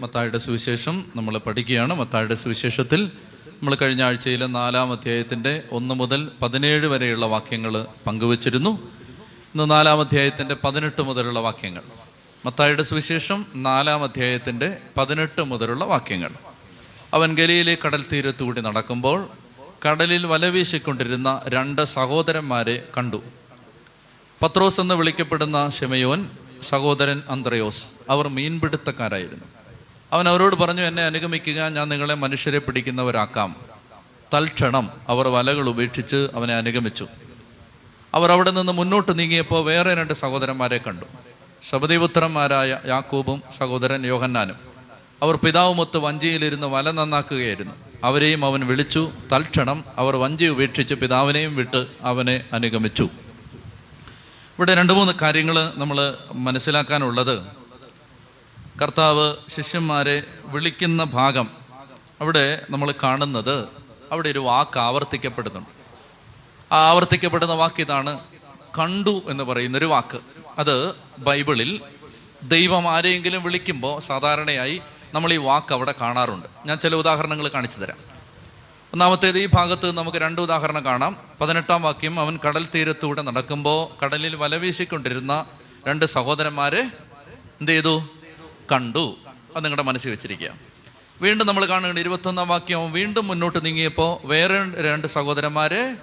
മത്തായുടെ സുവിശേഷം നമ്മൾ പഠിക്കുകയാണ്. മത്തായുടെ സുവിശേഷത്തിൽ നമ്മൾ കഴിഞ്ഞ ആഴ്ചയിലെ നാലാം അധ്യായത്തിന്റെ ഒന്ന് മുതൽ പതിനേഴ് വരെയുള്ള വാക്യങ്ങൾ പങ്കുവച്ചിരുന്നു. ഇന്ന് നാലാം അധ്യായത്തിന്റെ പതിനെട്ട് മുതലുള്ള വാക്യങ്ങൾ. മത്തായുടെ സുവിശേഷം നാലാം അധ്യായത്തിന്റെ പതിനെട്ട് മുതലുള്ള വാക്യങ്ങൾ. അവൻ ഗലിയിലെ കടൽ തീരത്തുകൂടി നടക്കുമ്പോൾ കടലിൽ വലവീശിക്കൊണ്ടിരുന്ന രണ്ട് സഹോദരന്മാരെ കണ്ടു. പത്രോസ് എന്ന് വിളിക്കപ്പെടുന്ന ഷെമയോൻ സഹോദരൻ അന്ത്രയോസ് അവർ മീൻപിടുത്തക്കാരായിരുന്നു. അവൻ അവരോട് പറഞ്ഞു എന്നെ അനുഗമിക്കുക ഞാൻ നിങ്ങളെ മനുഷ്യരെ പിടിക്കുന്നവരാക്കാം. തൽക്ഷണം അവർ വലകൾ ഉപേക്ഷിച്ച് അവനെ അനുഗമിച്ചു. അവർ അവിടെ നിന്ന് മുന്നോട്ട് നീങ്ങിയപ്പോൾ വേറെ രണ്ട് സഹോദരന്മാരെ കണ്ടു. ശബദീപുത്രന്മാരായ യാക്കൂബും സഹോദരൻ യോഹന്നാനും. അവർ പിതാവുമൊത്ത് വഞ്ചിയിലിരുന്ന് വല നന്നാക്കുകയായിരുന്നു. അവരെയും അവൻ വിളിച്ചു. തൽക്ഷണം അവർ വഞ്ചി ഉപേക്ഷിച്ച് പിതാവിനെയും വിട്ട് അവനെ അനുഗമിച്ചു. ഇവിടെ രണ്ട് മൂന്ന് കാര്യങ്ങൾ നമ്മൾ മനസ്സിലാക്കാനുള്ളത്. കർത്താവ് ശിഷ്യന്മാരെ വിളിക്കുന്ന ഭാഗം അവിടെ നമ്മൾ കാണുന്നത് അവിടെ ഒരു വാക്ക് ആവർത്തിക്കപ്പെടുന്നുണ്ട്. ആ ആവർത്തിക്കപ്പെടുന്ന വാക്ക് ഇതാണ് കണ്ടു എന്ന് പറയുന്നൊരു വാക്ക്. അത് ബൈബിളിൽ ദൈവം ആരെയെങ്കിലും വിളിക്കുമ്പോൾ സാധാരണയായി നമ്മൾ ഈ വാക്ക് അവിടെ കാണാറുണ്ട്. ഞാൻ ചില ഉദാഹരണങ്ങൾ കാണിച്ചു തരാം. ഒന്നാമത്തേത് ഈ ഭാഗത്ത് നമുക്ക് രണ്ട് ഉദാഹരണം കാണാം. പതിനെട്ടാം വാക്യം അവൻ കടൽ തീരത്തൂടെ നടക്കുമ്പോൾ കടലിൽ വലവീശിക്കൊണ്ടിരുന്ന രണ്ട് സഹോദരന്മാരെ എന്ത് ചെയ്തു? കണ്ടു. അത് നിങ്ങളുടെ മനസ്സിൽ വെച്ചിരിക്കുക. വീണ്ടും നമ്മൾ കാണുകയാണ് ഇരുപത്തൊന്നാം വാക്യം. വീണ്ടും മുന്നോട്ട് നീങ്ങിയപ്പോൾ വേറെ രണ്ട് സഹോദരന്മാരെ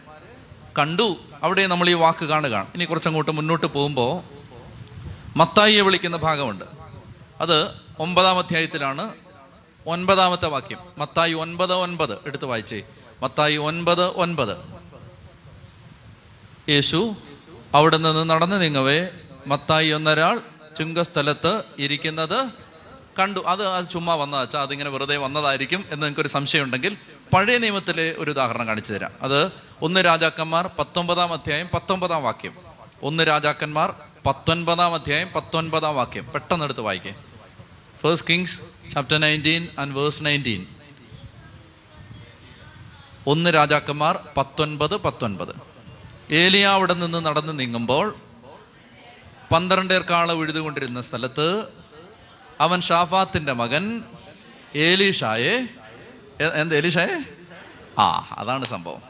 കണ്ടു. അവിടെ നമ്മൾ ഈ വാക്ക് കാണുകയാണ്. ഇനി കുറച്ചങ്ങോട്ട് മുന്നോട്ട് പോകുമ്പോൾ മത്തായിയെ വിളിക്കുന്ന ഭാഗമുണ്ട്. അത് ഒമ്പതാം അധ്യായത്തിലാണ് ഒൻപതാമത്തെ വാക്യം. മത്തായി ഒൻപത് ഒൻപത്. എടുത്ത് വായിച്ചേ. മത്തായി ഒൻപത് ഒൻപത്. യേശു അവിടെ നിന്ന് നടന്നു നീങ്ങവേ. മത്തായി ഒന്നൊരാൾ ചുങ്കസ്ഥലത്ത് ഇരിക്കുന്നത് കണ്ടു. അത് അത് ചുമ്മാ വന്നതാ. വെച്ചാൽ അതിങ്ങനെ വെറുതെ വന്നതായിരിക്കും എന്ന് നിങ്ങൾക്കൊരു സംശയം ഉണ്ടെങ്കിൽ പഴയ നിയമത്തിലെ ഒരു ഉദാഹരണം കാണിച്ചു തരാം. അത് ഒന്ന് രാജാക്കന്മാർ പത്തൊമ്പതാം അധ്യായം പത്തൊമ്പതാം വാക്യം. ഒന്ന് രാജാക്കന്മാർ പത്തൊൻപതാം അധ്യായം പത്തൊൻപതാം വാക്യം. പെട്ടെന്ന് എടുത്ത് വായിക്കേ. First Kings chapter nineteen and verse nineteen ഒന്ന് രാജാക്കന്മാർ പത്തൊൻപത് പത്തൊൻപത്. ഏലിയ അവിടെ നിന്ന് നടന്ന് നീങ്ങുമ്പോൾ പന്ത്രണ്ടേർക്കാള ഉഴുതുകൊണ്ടിരുന്ന സ്ഥലത്ത് അവൻ ഷാഫാത്തിന്റെ മകൻ ഏലീഷായെ എന്ത് ഏലീഷായെ? ആ അതാണ് സംഭവം.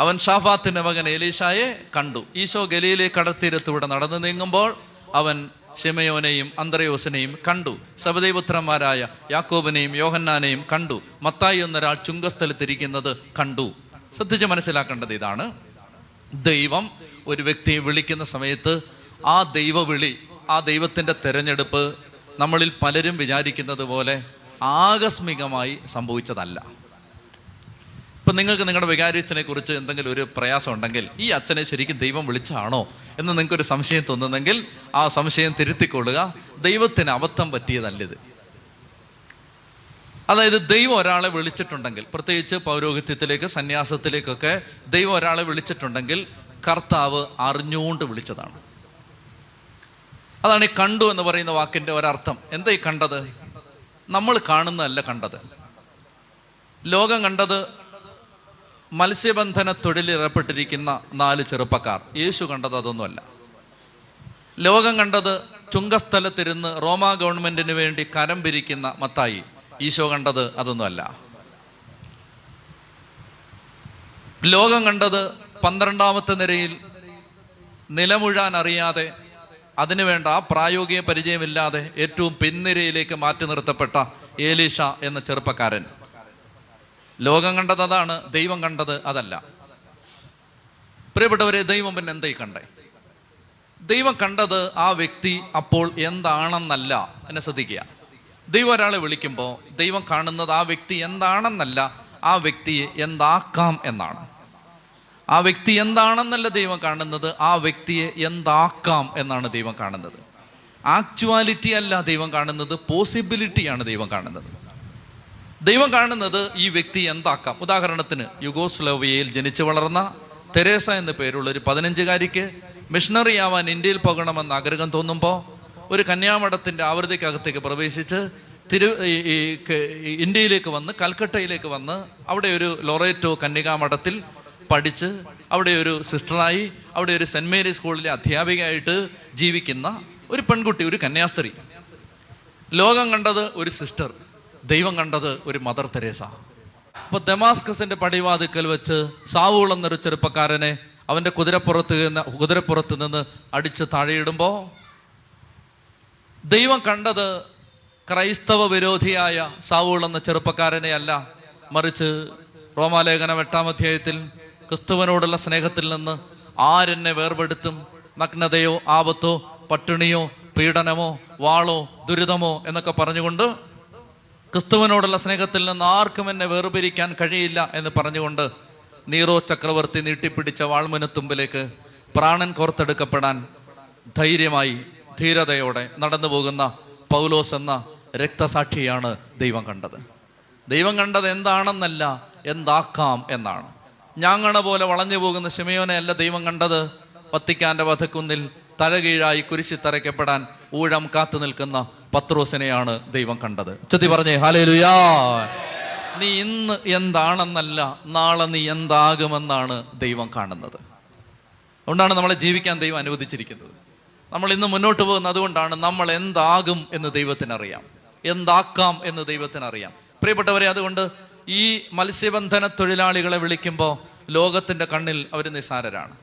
അവൻ ഷാഫാത്തിന്റെ മകൻ ഏലീഷായെ കണ്ടു. ഈശോ ഗലിയിലെ കടത്തീരത്തൂടെ നടന്നു നീങ്ങുമ്പോൾ അവൻ ശിമയോനെയും അന്ത്രയോസിനെയും കണ്ടു. സബദൈപുത്രന്മാരായ യാക്കോബിനെയും യോഹന്നാനെയും കണ്ടു. മത്തായി എന്നൊരാൾ ചുങ്കസ്ഥലത്തിരിക്കുന്നത് കണ്ടു. ശ്രദ്ധിച്ച് മനസ്സിലാക്കേണ്ടത് ഇതാണ്. ദൈവം ഒരു വ്യക്തിയെ വിളിക്കുന്ന സമയത്ത് ആ ദൈവവിളി ആ ദൈവത്തിന്റെ തിരഞ്ഞെടുപ്പ് നമ്മളിൽ പലരും വിചാരിക്കുന്നത് പോലെ ആകസ്മികമായി സംഭവിച്ചതല്ല. ഇപ്പം നിങ്ങൾക്ക് നിങ്ങളുടെ വികാരിച്ചനെ കുറിച്ച് എന്തെങ്കിലും ഒരു പ്രയാസം ഉണ്ടെങ്കിൽ ഈ അച്ഛനെ ശരിക്കും ദൈവം വിളിച്ചാണോ എന്ന് നിങ്ങൾക്കൊരു സംശയം തോന്നുന്നെങ്കിൽ ആ സംശയം തിരുത്തിക്കൊള്ളുക. ദൈവത്തിന് അബദ്ധം പറ്റിയതല്ലിത് അതായത് ദൈവം ഒരാളെ വിളിച്ചിട്ടുണ്ടെങ്കിൽ പ്രത്യേകിച്ച് പൗരോഹിത്യത്തിലേക്ക് സന്യാസത്തിലേക്കൊക്കെ ദൈവം ഒരാളെ വിളിച്ചിട്ടുണ്ടെങ്കിൽ കർത്താവ് അറിഞ്ഞുകൊണ്ട് വിളിച്ചതാണ്. അതാണ് ഈ കണ്ടു എന്ന് പറയുന്ന വാക്കിന്റെ ഒരർത്ഥം. എന്താ ഈ കണ്ടത്? നമ്മൾ കാണുന്നതല്ല കണ്ടത്. ലോകം കണ്ടത് മത്സ്യബന്ധന തൊഴിലിൽ ഏർപ്പെട്ടിരിക്കുന്ന നാല് ചെറുപ്പക്കാർ. യേശു കണ്ടത് അതൊന്നുമല്ല. ലോകം കണ്ടത് ചുങ്കസ്ഥലത്തിരുന്ന് റോമാ ഗവൺമെന്റിന് വേണ്ടി കരം പിരിക്കുന്ന മത്തായി. ഈശോ കണ്ടത് അതൊന്നുമല്ല. ലോകം കണ്ടത് പന്ത്രണ്ടാമത്തെ നിരയിൽ നിലമുഴാൻ അറിയാതെ അതിനുവേണ്ട ആ പ്രായോഗിക പരിചയമില്ലാതെ ഏറ്റവും പിൻനിരയിലേക്ക് മാറ്റി നിർത്തപ്പെട്ട ഏലീഷ എന്ന ചെറുപ്പക്കാരൻ. ലോകം കണ്ടത് അതാണ് ദൈവം കണ്ടത് അതല്ല. പ്രിയപ്പെട്ടവരെ ദൈവം പിന്നെ എന്തായി കണ്ടേ? ദൈവം കണ്ടത് ആ വ്യക്തി അപ്പോൾ എന്താണെന്നല്ല. എന്നെ ശ്രദ്ധിക്കുക. ദൈവം ഒരാളെ വിളിക്കുമ്പോൾ ദൈവം കാണുന്നത് ആ വ്യക്തി എന്താണെന്നല്ല ആ വ്യക്തിയെ എന്താക്കാം എന്നാണ്. ആ വ്യക്തി എന്താണെന്നല്ല ദൈവം കാണുന്നത് ആ വ്യക്തിയെ എന്താക്കാം എന്നാണ് ദൈവം കാണുന്നത്. ആക്ച്വാലിറ്റി അല്ല ദൈവം കാണുന്നത് പോസിബിലിറ്റിയാണ് ദൈവം കാണുന്നത്. ദൈവം കാണുന്നത് ഈ വ്യക്തി എന്താക്കാം. ഉദാഹരണത്തിന് യുഗോസ്ലോവിയയിൽ ജനിച്ചു വളർന്ന തെരേസ എന്ന പേരുള്ള ഒരു പതിനഞ്ചുകാരിക്ക് മിഷണറി ആവാൻ ഇന്ത്യയിൽ പോകണമെന്ന് ആഗ്രഹം തോന്നുമ്പോൾ ഒരു കന്യാമഠത്തിന്റെ ആവൃത്തിക്കകത്തേക്ക് പ്രവേശിച്ച് തിരു ഈ ഇന്ത്യയിലേക്ക് വന്ന് കൽക്കട്ടയിലേക്ക് വന്ന് അവിടെ ഒരു ലൊറേറ്റോ കന്യകാമഠത്തിൽ പഠിച്ച് അവിടെ ഒരു സിസ്റ്ററായി അവിടെ ഒരു സെന്റ് മേരി സ്കൂളിലെ അധ്യാപികയായിട്ട് ജീവിക്കുന്ന ഒരു പെൺകുട്ടി ഒരു കന്യാസ്ത്രീ. ലോകം കണ്ടത് ഒരു സിസ്റ്റർ ദൈവം കണ്ടത് ഒരു മദർ തെരേസ. അപ്പൊ ദമാസ്കസിന്റെ പടിവാതിക്കൽ വെച്ച് സാവൂൾ എന്നൊരു ചെറുപ്പക്കാരനെ അവന്റെ കുതിരപ്പുറത്ത് നിന്ന് കുതിരപ്പുറത്ത് നിന്ന് അടിച്ച് താഴെയിടുമ്പോൾ ദൈവം കണ്ടത് ക്രൈസ്തവ വിരോധിയായ സാവൂൾ എന്ന ചെറുപ്പക്കാരനെ അല്ല മറിച്ച് റോമാലേഖനം എട്ടാം അധ്യായത്തിൽ ക്രിസ്തുവനോടുള്ള സ്നേഹത്തിൽ നിന്ന് ആരെന്നെ വേർപെടുത്തും? നഗ്നതയോ ആപത്തോ പട്ടിണിയോ പീഡനമോ വാളോ ദുരിതമോ എന്നൊക്കെ പറഞ്ഞുകൊണ്ട് ക്രിസ്തുവനോടുള്ള സ്നേഹത്തിൽ നിന്ന് ആർക്കും എന്നെ വേർപിരിക്കാൻ കഴിയില്ല എന്ന് പറഞ്ഞുകൊണ്ട് നീറോ ചക്രവർത്തി നീട്ടിപ്പിടിച്ച വാൾമുനത്തുമ്പിലേക്ക് പ്രാണൻ കോർത്തെടുക്കപ്പെടാൻ ധൈര്യമായി ധീരതയോടെ നടന്നു പോകുന്ന പൗലോസ് എന്ന രക്തസാക്ഷിയാണ് ദൈവം കണ്ടത്. ദൈവം കണ്ടത് എന്താണെന്നല്ല എന്താക്കാം എന്നാണ്. ഞാങ്ങണ പോലെ വളഞ്ഞു പോകുന്ന ഷിമയോനെ അല്ല ദൈവം കണ്ടത്? പത്തിക്കാന്റെ വധക്കുന്നിൽ തലകീഴായി കുരിശി തറയ്ക്കപ്പെടാൻ ഊഴം കാത്തു നിൽക്കുന്ന പത്രോസിനെയാണ് ദൈവം കണ്ടത്. ചുതി പറഞ്ഞേ ഹാലേലുയാ നീ ഇന്ന് എന്താണെന്നല്ല നാളെ നീ എന്താകുമെന്നാണ് ദൈവം കാണുന്നത്. അതുകൊണ്ടാണ് നമ്മളെ ജീവിക്കാൻ ദൈവം അനുവദിച്ചിരിക്കുന്നത്. നമ്മൾ ഇന്ന് മുന്നോട്ട് പോകുന്ന അതുകൊണ്ടാണ് നമ്മൾ എന്താകും എന്ന് ദൈവത്തിനറിയാം. എന്താക്കാം എന്ന് ദൈവത്തിനറിയാം. പ്രിയപ്പെട്ടവരെ അതുകൊണ്ട് ഈ മത്സ്യബന്ധന തൊഴിലാളികളെ വിളിക്കുമ്പോൾ ലോകത്തിന്റെ കണ്ണിൽ അവർ നിസാരരാണ്.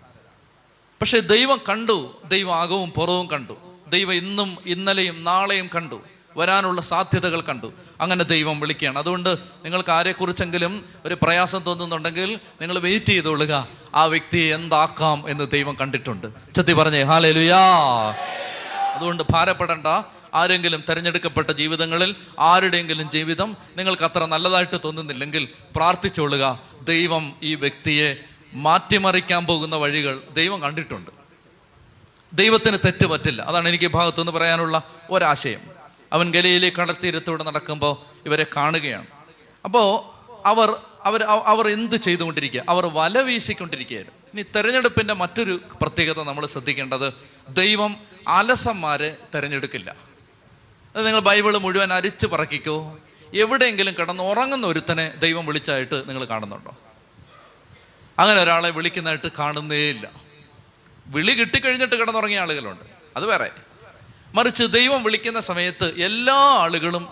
പക്ഷെ ദൈവം കണ്ടു ദൈവം അകവും പുറവും കണ്ടു. ദൈവം ഇന്നും ഇന്നലെയും നാളെയും കണ്ടു. വരാനുള്ള സാധ്യതകൾ കണ്ടു. അങ്ങനെ ദൈവം വിളിക്കുകയാണ്. അതുകൊണ്ട് നിങ്ങൾക്ക് ആരെക്കുറിച്ചെങ്കിലും ഒരു പ്രയാസം തോന്നുന്നുണ്ടെങ്കിൽ നിങ്ങൾ വെയിറ്റ് ചെയ്തോളുക. ആ വ്യക്തിയെ എന്താക്കാം എന്ന് ദൈവം കണ്ടിട്ടുണ്ട്. ചത്തി പറഞ്ഞേ ഹാലേ ലുയാ അതുകൊണ്ട് ഭാരപ്പെടേണ്ട. ആരെങ്കിലും തിരഞ്ഞെടുക്കപ്പെട്ട ജീവിതങ്ങളിൽ ആരുടെയെങ്കിലും ജീവിതം നിങ്ങൾക്ക് അത്ര നല്ലതായിട്ട് തോന്നുന്നില്ലെങ്കിൽ പ്രാർത്ഥിച്ചോളുക ദൈവം ഈ വ്യക്തിയെ മാറ്റിമറിക്കാൻ പോകുന്ന വഴികൾ ദൈവം കണ്ടിട്ടുണ്ട്. ദൈവത്തിന് തെറ്റ് പറ്റില്ല. അതാണ് എനിക്ക് ഭാഗത്തു നിന്ന് പറയാനുള്ള ഒരാശയം. അവൻ ഗലയിലെ കടൽത്തീരത്തൂടെ നടക്കുമ്പോൾ ഇവരെ കാണുകയാണ്. അപ്പോൾ അവർ അവർ അവർ എന്ത് ചെയ്തുകൊണ്ടിരിക്കുക? അവർ വല വീശിക്കൊണ്ടിരിക്കുകയായിരുന്നു. ഇനി തെരഞ്ഞെടുപ്പിന്റെ മറ്റൊരു പ്രത്യേകത നമ്മൾ ശ്രദ്ധിക്കേണ്ടത് ദൈവം അലസന്മാരെ തെരഞ്ഞെടുക്കില്ല. അത് നിങ്ങൾ ബൈബിൾ മുഴുവൻ അരിച്ച് പറക്കിക്കോ. എവിടെയെങ്കിലും കിടന്ന് ഉറങ്ങുന്ന ഒരുത്തനെ ദൈവം വിളിച്ചായിട്ട് നിങ്ങൾ കാണുന്നുണ്ടോ? അങ്ങനെ ഒരാളെ വിളിക്കുന്നതായിട്ട് കാണുന്നേ ഇല്ല വിളി കിട്ടിക്കഴിഞ്ഞിട്ട് കിടന്നുറങ്ങിയ ആളുകളുണ്ട്. അത് വേറെ. മറിച്ച് ദൈവം വിളിക്കുന്ന സമയത്ത് എല്ലാ ആളുകളും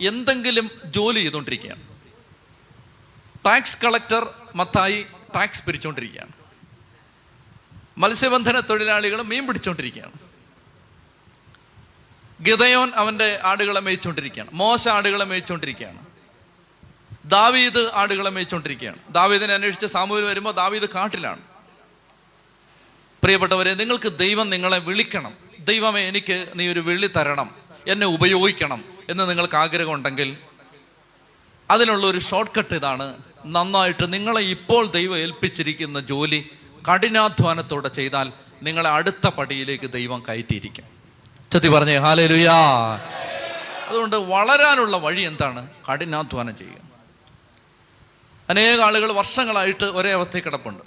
എന്തെങ്കിലും ജോലി ചെയ്തുകൊണ്ടിരിക്കുകയാണ്. ടാക്സ് കളക്ടർ മത്തായി ടാക്സ് പിരിച്ചുകൊണ്ടിരിക്കുകയാണ്. മത്സ്യബന്ധന തൊഴിലാളികൾ മീൻ പിടിച്ചുകൊണ്ടിരിക്കുകയാണ്. ഗിതയോൻ അവന്റെ ആടുകളെ മേയിച്ചുകൊണ്ടിരിക്കുകയാണ്. മോശ ആടുകളെ മേയിച്ചുകൊണ്ടിരിക്കുകയാണ്. ദാവീദ് ആടുകളെ മേയിച്ചുകൊണ്ടിരിക്കുകയാണ്. ദാവീദിനെ അന്വേഷിച്ച് സാമൂഹ്യം വരുമ്പോൾ ദാവീദ് കാട്ടിലാണ്. പ്രിയപ്പെട്ടവരെ നിങ്ങൾക്ക് ദൈവം നിങ്ങളെ വിളിക്കണം. ദൈവമേ എനിക്ക് നീ ഒരു വിളി തരണം. എന്നെ ഉപയോഗിക്കണം എന്ന് നിങ്ങൾക്ക് ആഗ്രഹമുണ്ടെങ്കിൽ അതിനുള്ള ഒരു ഷോർട്ട് കട്ട് ഇതാണ് നന്നായിട്ട് നിങ്ങളെ ഇപ്പോൾ ദൈവം ഏൽപ്പിച്ചിരിക്കുന്ന ജോലി കഠിനാധ്വാനത്തോടെ ചെയ്താൽ നിങ്ങളെ അടുത്ത പടിയിലേക്ക് ദൈവം കയറ്റിയിരിക്കും. ചത്തി പറഞ്ഞേ ഹാലേ ലുയാ അതുകൊണ്ട് വളരാനുള്ള വഴി എന്താണ്? കഠിനാധ്വാനം ചെയ്യുക. അനേക ആളുകൾ വർഷങ്ങളായിട്ട് ഒരേ അവസ്ഥയിൽ കിടപ്പുണ്ട്.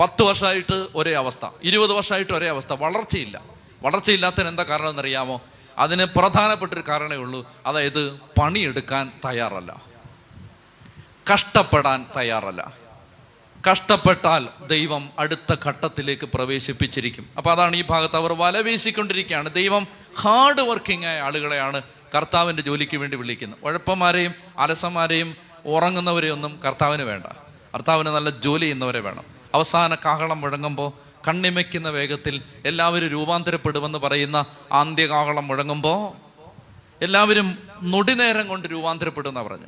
പത്ത് വർഷമായിട്ട് ഒരേ അവസ്ഥ. ഇരുപത് വർഷമായിട്ട് ഒരേ അവസ്ഥ. വളർച്ചയില്ല. വളർച്ചയില്ലാത്തതിന് എന്താ കാരണം എന്നറിയാമോ? അതിന് പ്രധാനപ്പെട്ടൊരു കാരണമേ ഉള്ളൂ. അതായത് പണിയെടുക്കാൻ തയ്യാറല്ല. കഷ്ടപ്പെടാൻ തയ്യാറല്ല. കഷ്ടപ്പെട്ടാൽ ദൈവം അടുത്ത ഘട്ടത്തിലേക്ക് പ്രവേശിപ്പിച്ചിരിക്കും. അപ്പോൾ അതാണ് ഈ ഭാഗത്ത് അവർ വല വീശിക്കൊണ്ടിരിക്കുകയാണ് ദൈവം ഹാർഡ് വർക്കിംഗ് ആയ ആളുകളെയാണ് കർത്താവിന്റെ ജോലിക്ക് വേണ്ടി വിളിക്കുന്നത്. ഉഴപ്പന്മാരെയും അലസന്മാരെയും ഉറങ്ങുന്നവരെയൊന്നും കർത്താവിന് വേണ്ട. കർത്താവിന് നല്ല ജോലി ചെയ്യുന്നവരെ വേണം. അവസാന കാഹളം മുഴങ്ങുമ്പോൾ കണ്ണിമയ്ക്കുന്ന വേഗത്തിൽ എല്ലാവരും രൂപാന്തരപ്പെടുമെന്ന് പറയുന്ന ആന്ത്യകാഹളം മുഴങ്ങുമ്പോൾ എല്ലാവരും നൊടിനേരം കൊണ്ട് രൂപാന്തരപ്പെടുമെന്നാണ് പറഞ്ഞു.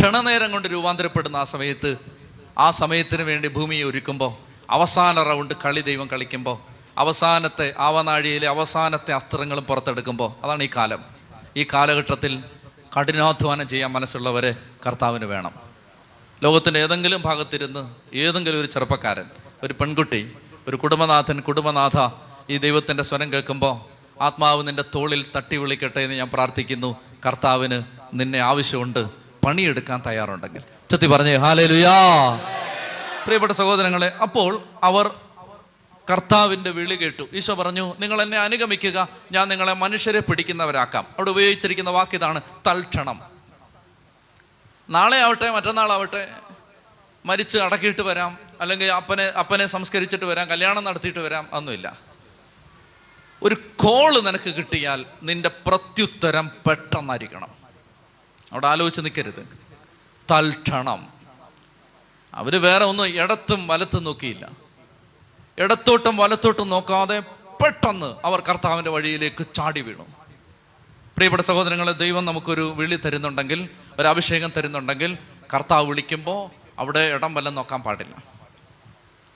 ക്ഷണനേരം കൊണ്ട് രൂപാന്തരപ്പെടുന്ന ആ സമയത്ത് ആ സമയത്തിന് വേണ്ടി ഭൂമിയെ ഒരുക്കുമ്പോൾ അവസാന റൗണ്ട് കളി ദൈവം കളിക്കുമ്പോൾ അവസാനത്തെ ആവനാഴിയിലെ അവസാനത്തെ അസ്ത്രങ്ങളും പുറത്തെടുക്കുമ്പോൾ അതാണ് ഈ കാലം. ഈ കാലഘട്ടത്തിൽ കഠിനാധ്വാനം ചെയ്യാൻ മനസ്സുള്ളവരെ കർത്താവിന് വേണം. ലോകത്തിന്റെ ഏതെങ്കിലും ഭാഗത്തിരുന്ന് ഏതെങ്കിലും ഒരു ചെറുപ്പക്കാരൻ ഒരു പെൺകുട്ടി ഒരു കുടുംബനാഥൻ കുടുംബനാഥ ഈ ദൈവത്തിന്റെ സ്വരം കേൾക്കുമ്പോൾ ആത്മാവ് നിന്റെ തോളിൽ തട്ടി വിളിക്കട്ടെ എന്ന് ഞാൻ പ്രാർത്ഥിക്കുന്നു. കർത്താവിന് നിന്നെ ആവശ്യമുണ്ട് പണിയെടുക്കാൻ തയ്യാറുണ്ടെങ്കിൽ. ചെത്തി പറഞ്ഞേ ഹാലേ ലുയാ പ്രിയപ്പെട്ട സഹോദരങ്ങളെ അപ്പോൾ അവർ കർത്താവിന്റെ വിളി കേട്ടു. ഈശോ പറഞ്ഞു നിങ്ങൾ എന്നെ അനുഗമിക്കുക ഞാൻ നിങ്ങളെ മനുഷ്യരെ പിടിക്കുന്നവരാക്കാം. അവിടെ ഉപയോഗിച്ചിരിക്കുന്ന വാക്ക് ഇതാണ് തൽക്ഷണം. നാളെ ആവട്ടെ മറ്റന്നാളാവട്ടെ മരിച്ച് അടക്കിയിട്ട് വരാം അല്ലെങ്കിൽ അപ്പനെ അപ്പനെ സംസ്കരിച്ചിട്ട് വരാം കല്യാണം നടത്തിയിട്ട് വരാം ഒന്നുമില്ല ഒരു കോൾ നിനക്ക് കിട്ടിയാൽ നിന്റെ പ്രത്യുത്തരം പെട്ടെന്നായിരിക്കണം. അവിടെ ആലോചിച്ച് നിൽക്കരുത്. തൽക്ഷണം. അവർ വേറെ ഒന്നും ഇടത്തും വലത്തും നോക്കിയില്ല. ഇടത്തോട്ടും വലത്തോട്ടും നോക്കാതെ പെട്ടെന്ന് അവർ കർത്താവിന്റെ വഴിയിലേക്ക് ചാടി വീണു. പ്രിയപ്പെട്ട സഹോദരങ്ങളെ ദൈവം നമുക്കൊരു വിളി തരുന്നുണ്ടെങ്കിൽ ഒരു അഭിഷേകം തരുന്നുണ്ടെങ്കിൽ കർത്താവ് വിളിക്കുമ്പോൾ അവിടെ ഇടം വല്ലം നോക്കാൻ പാടില്ല.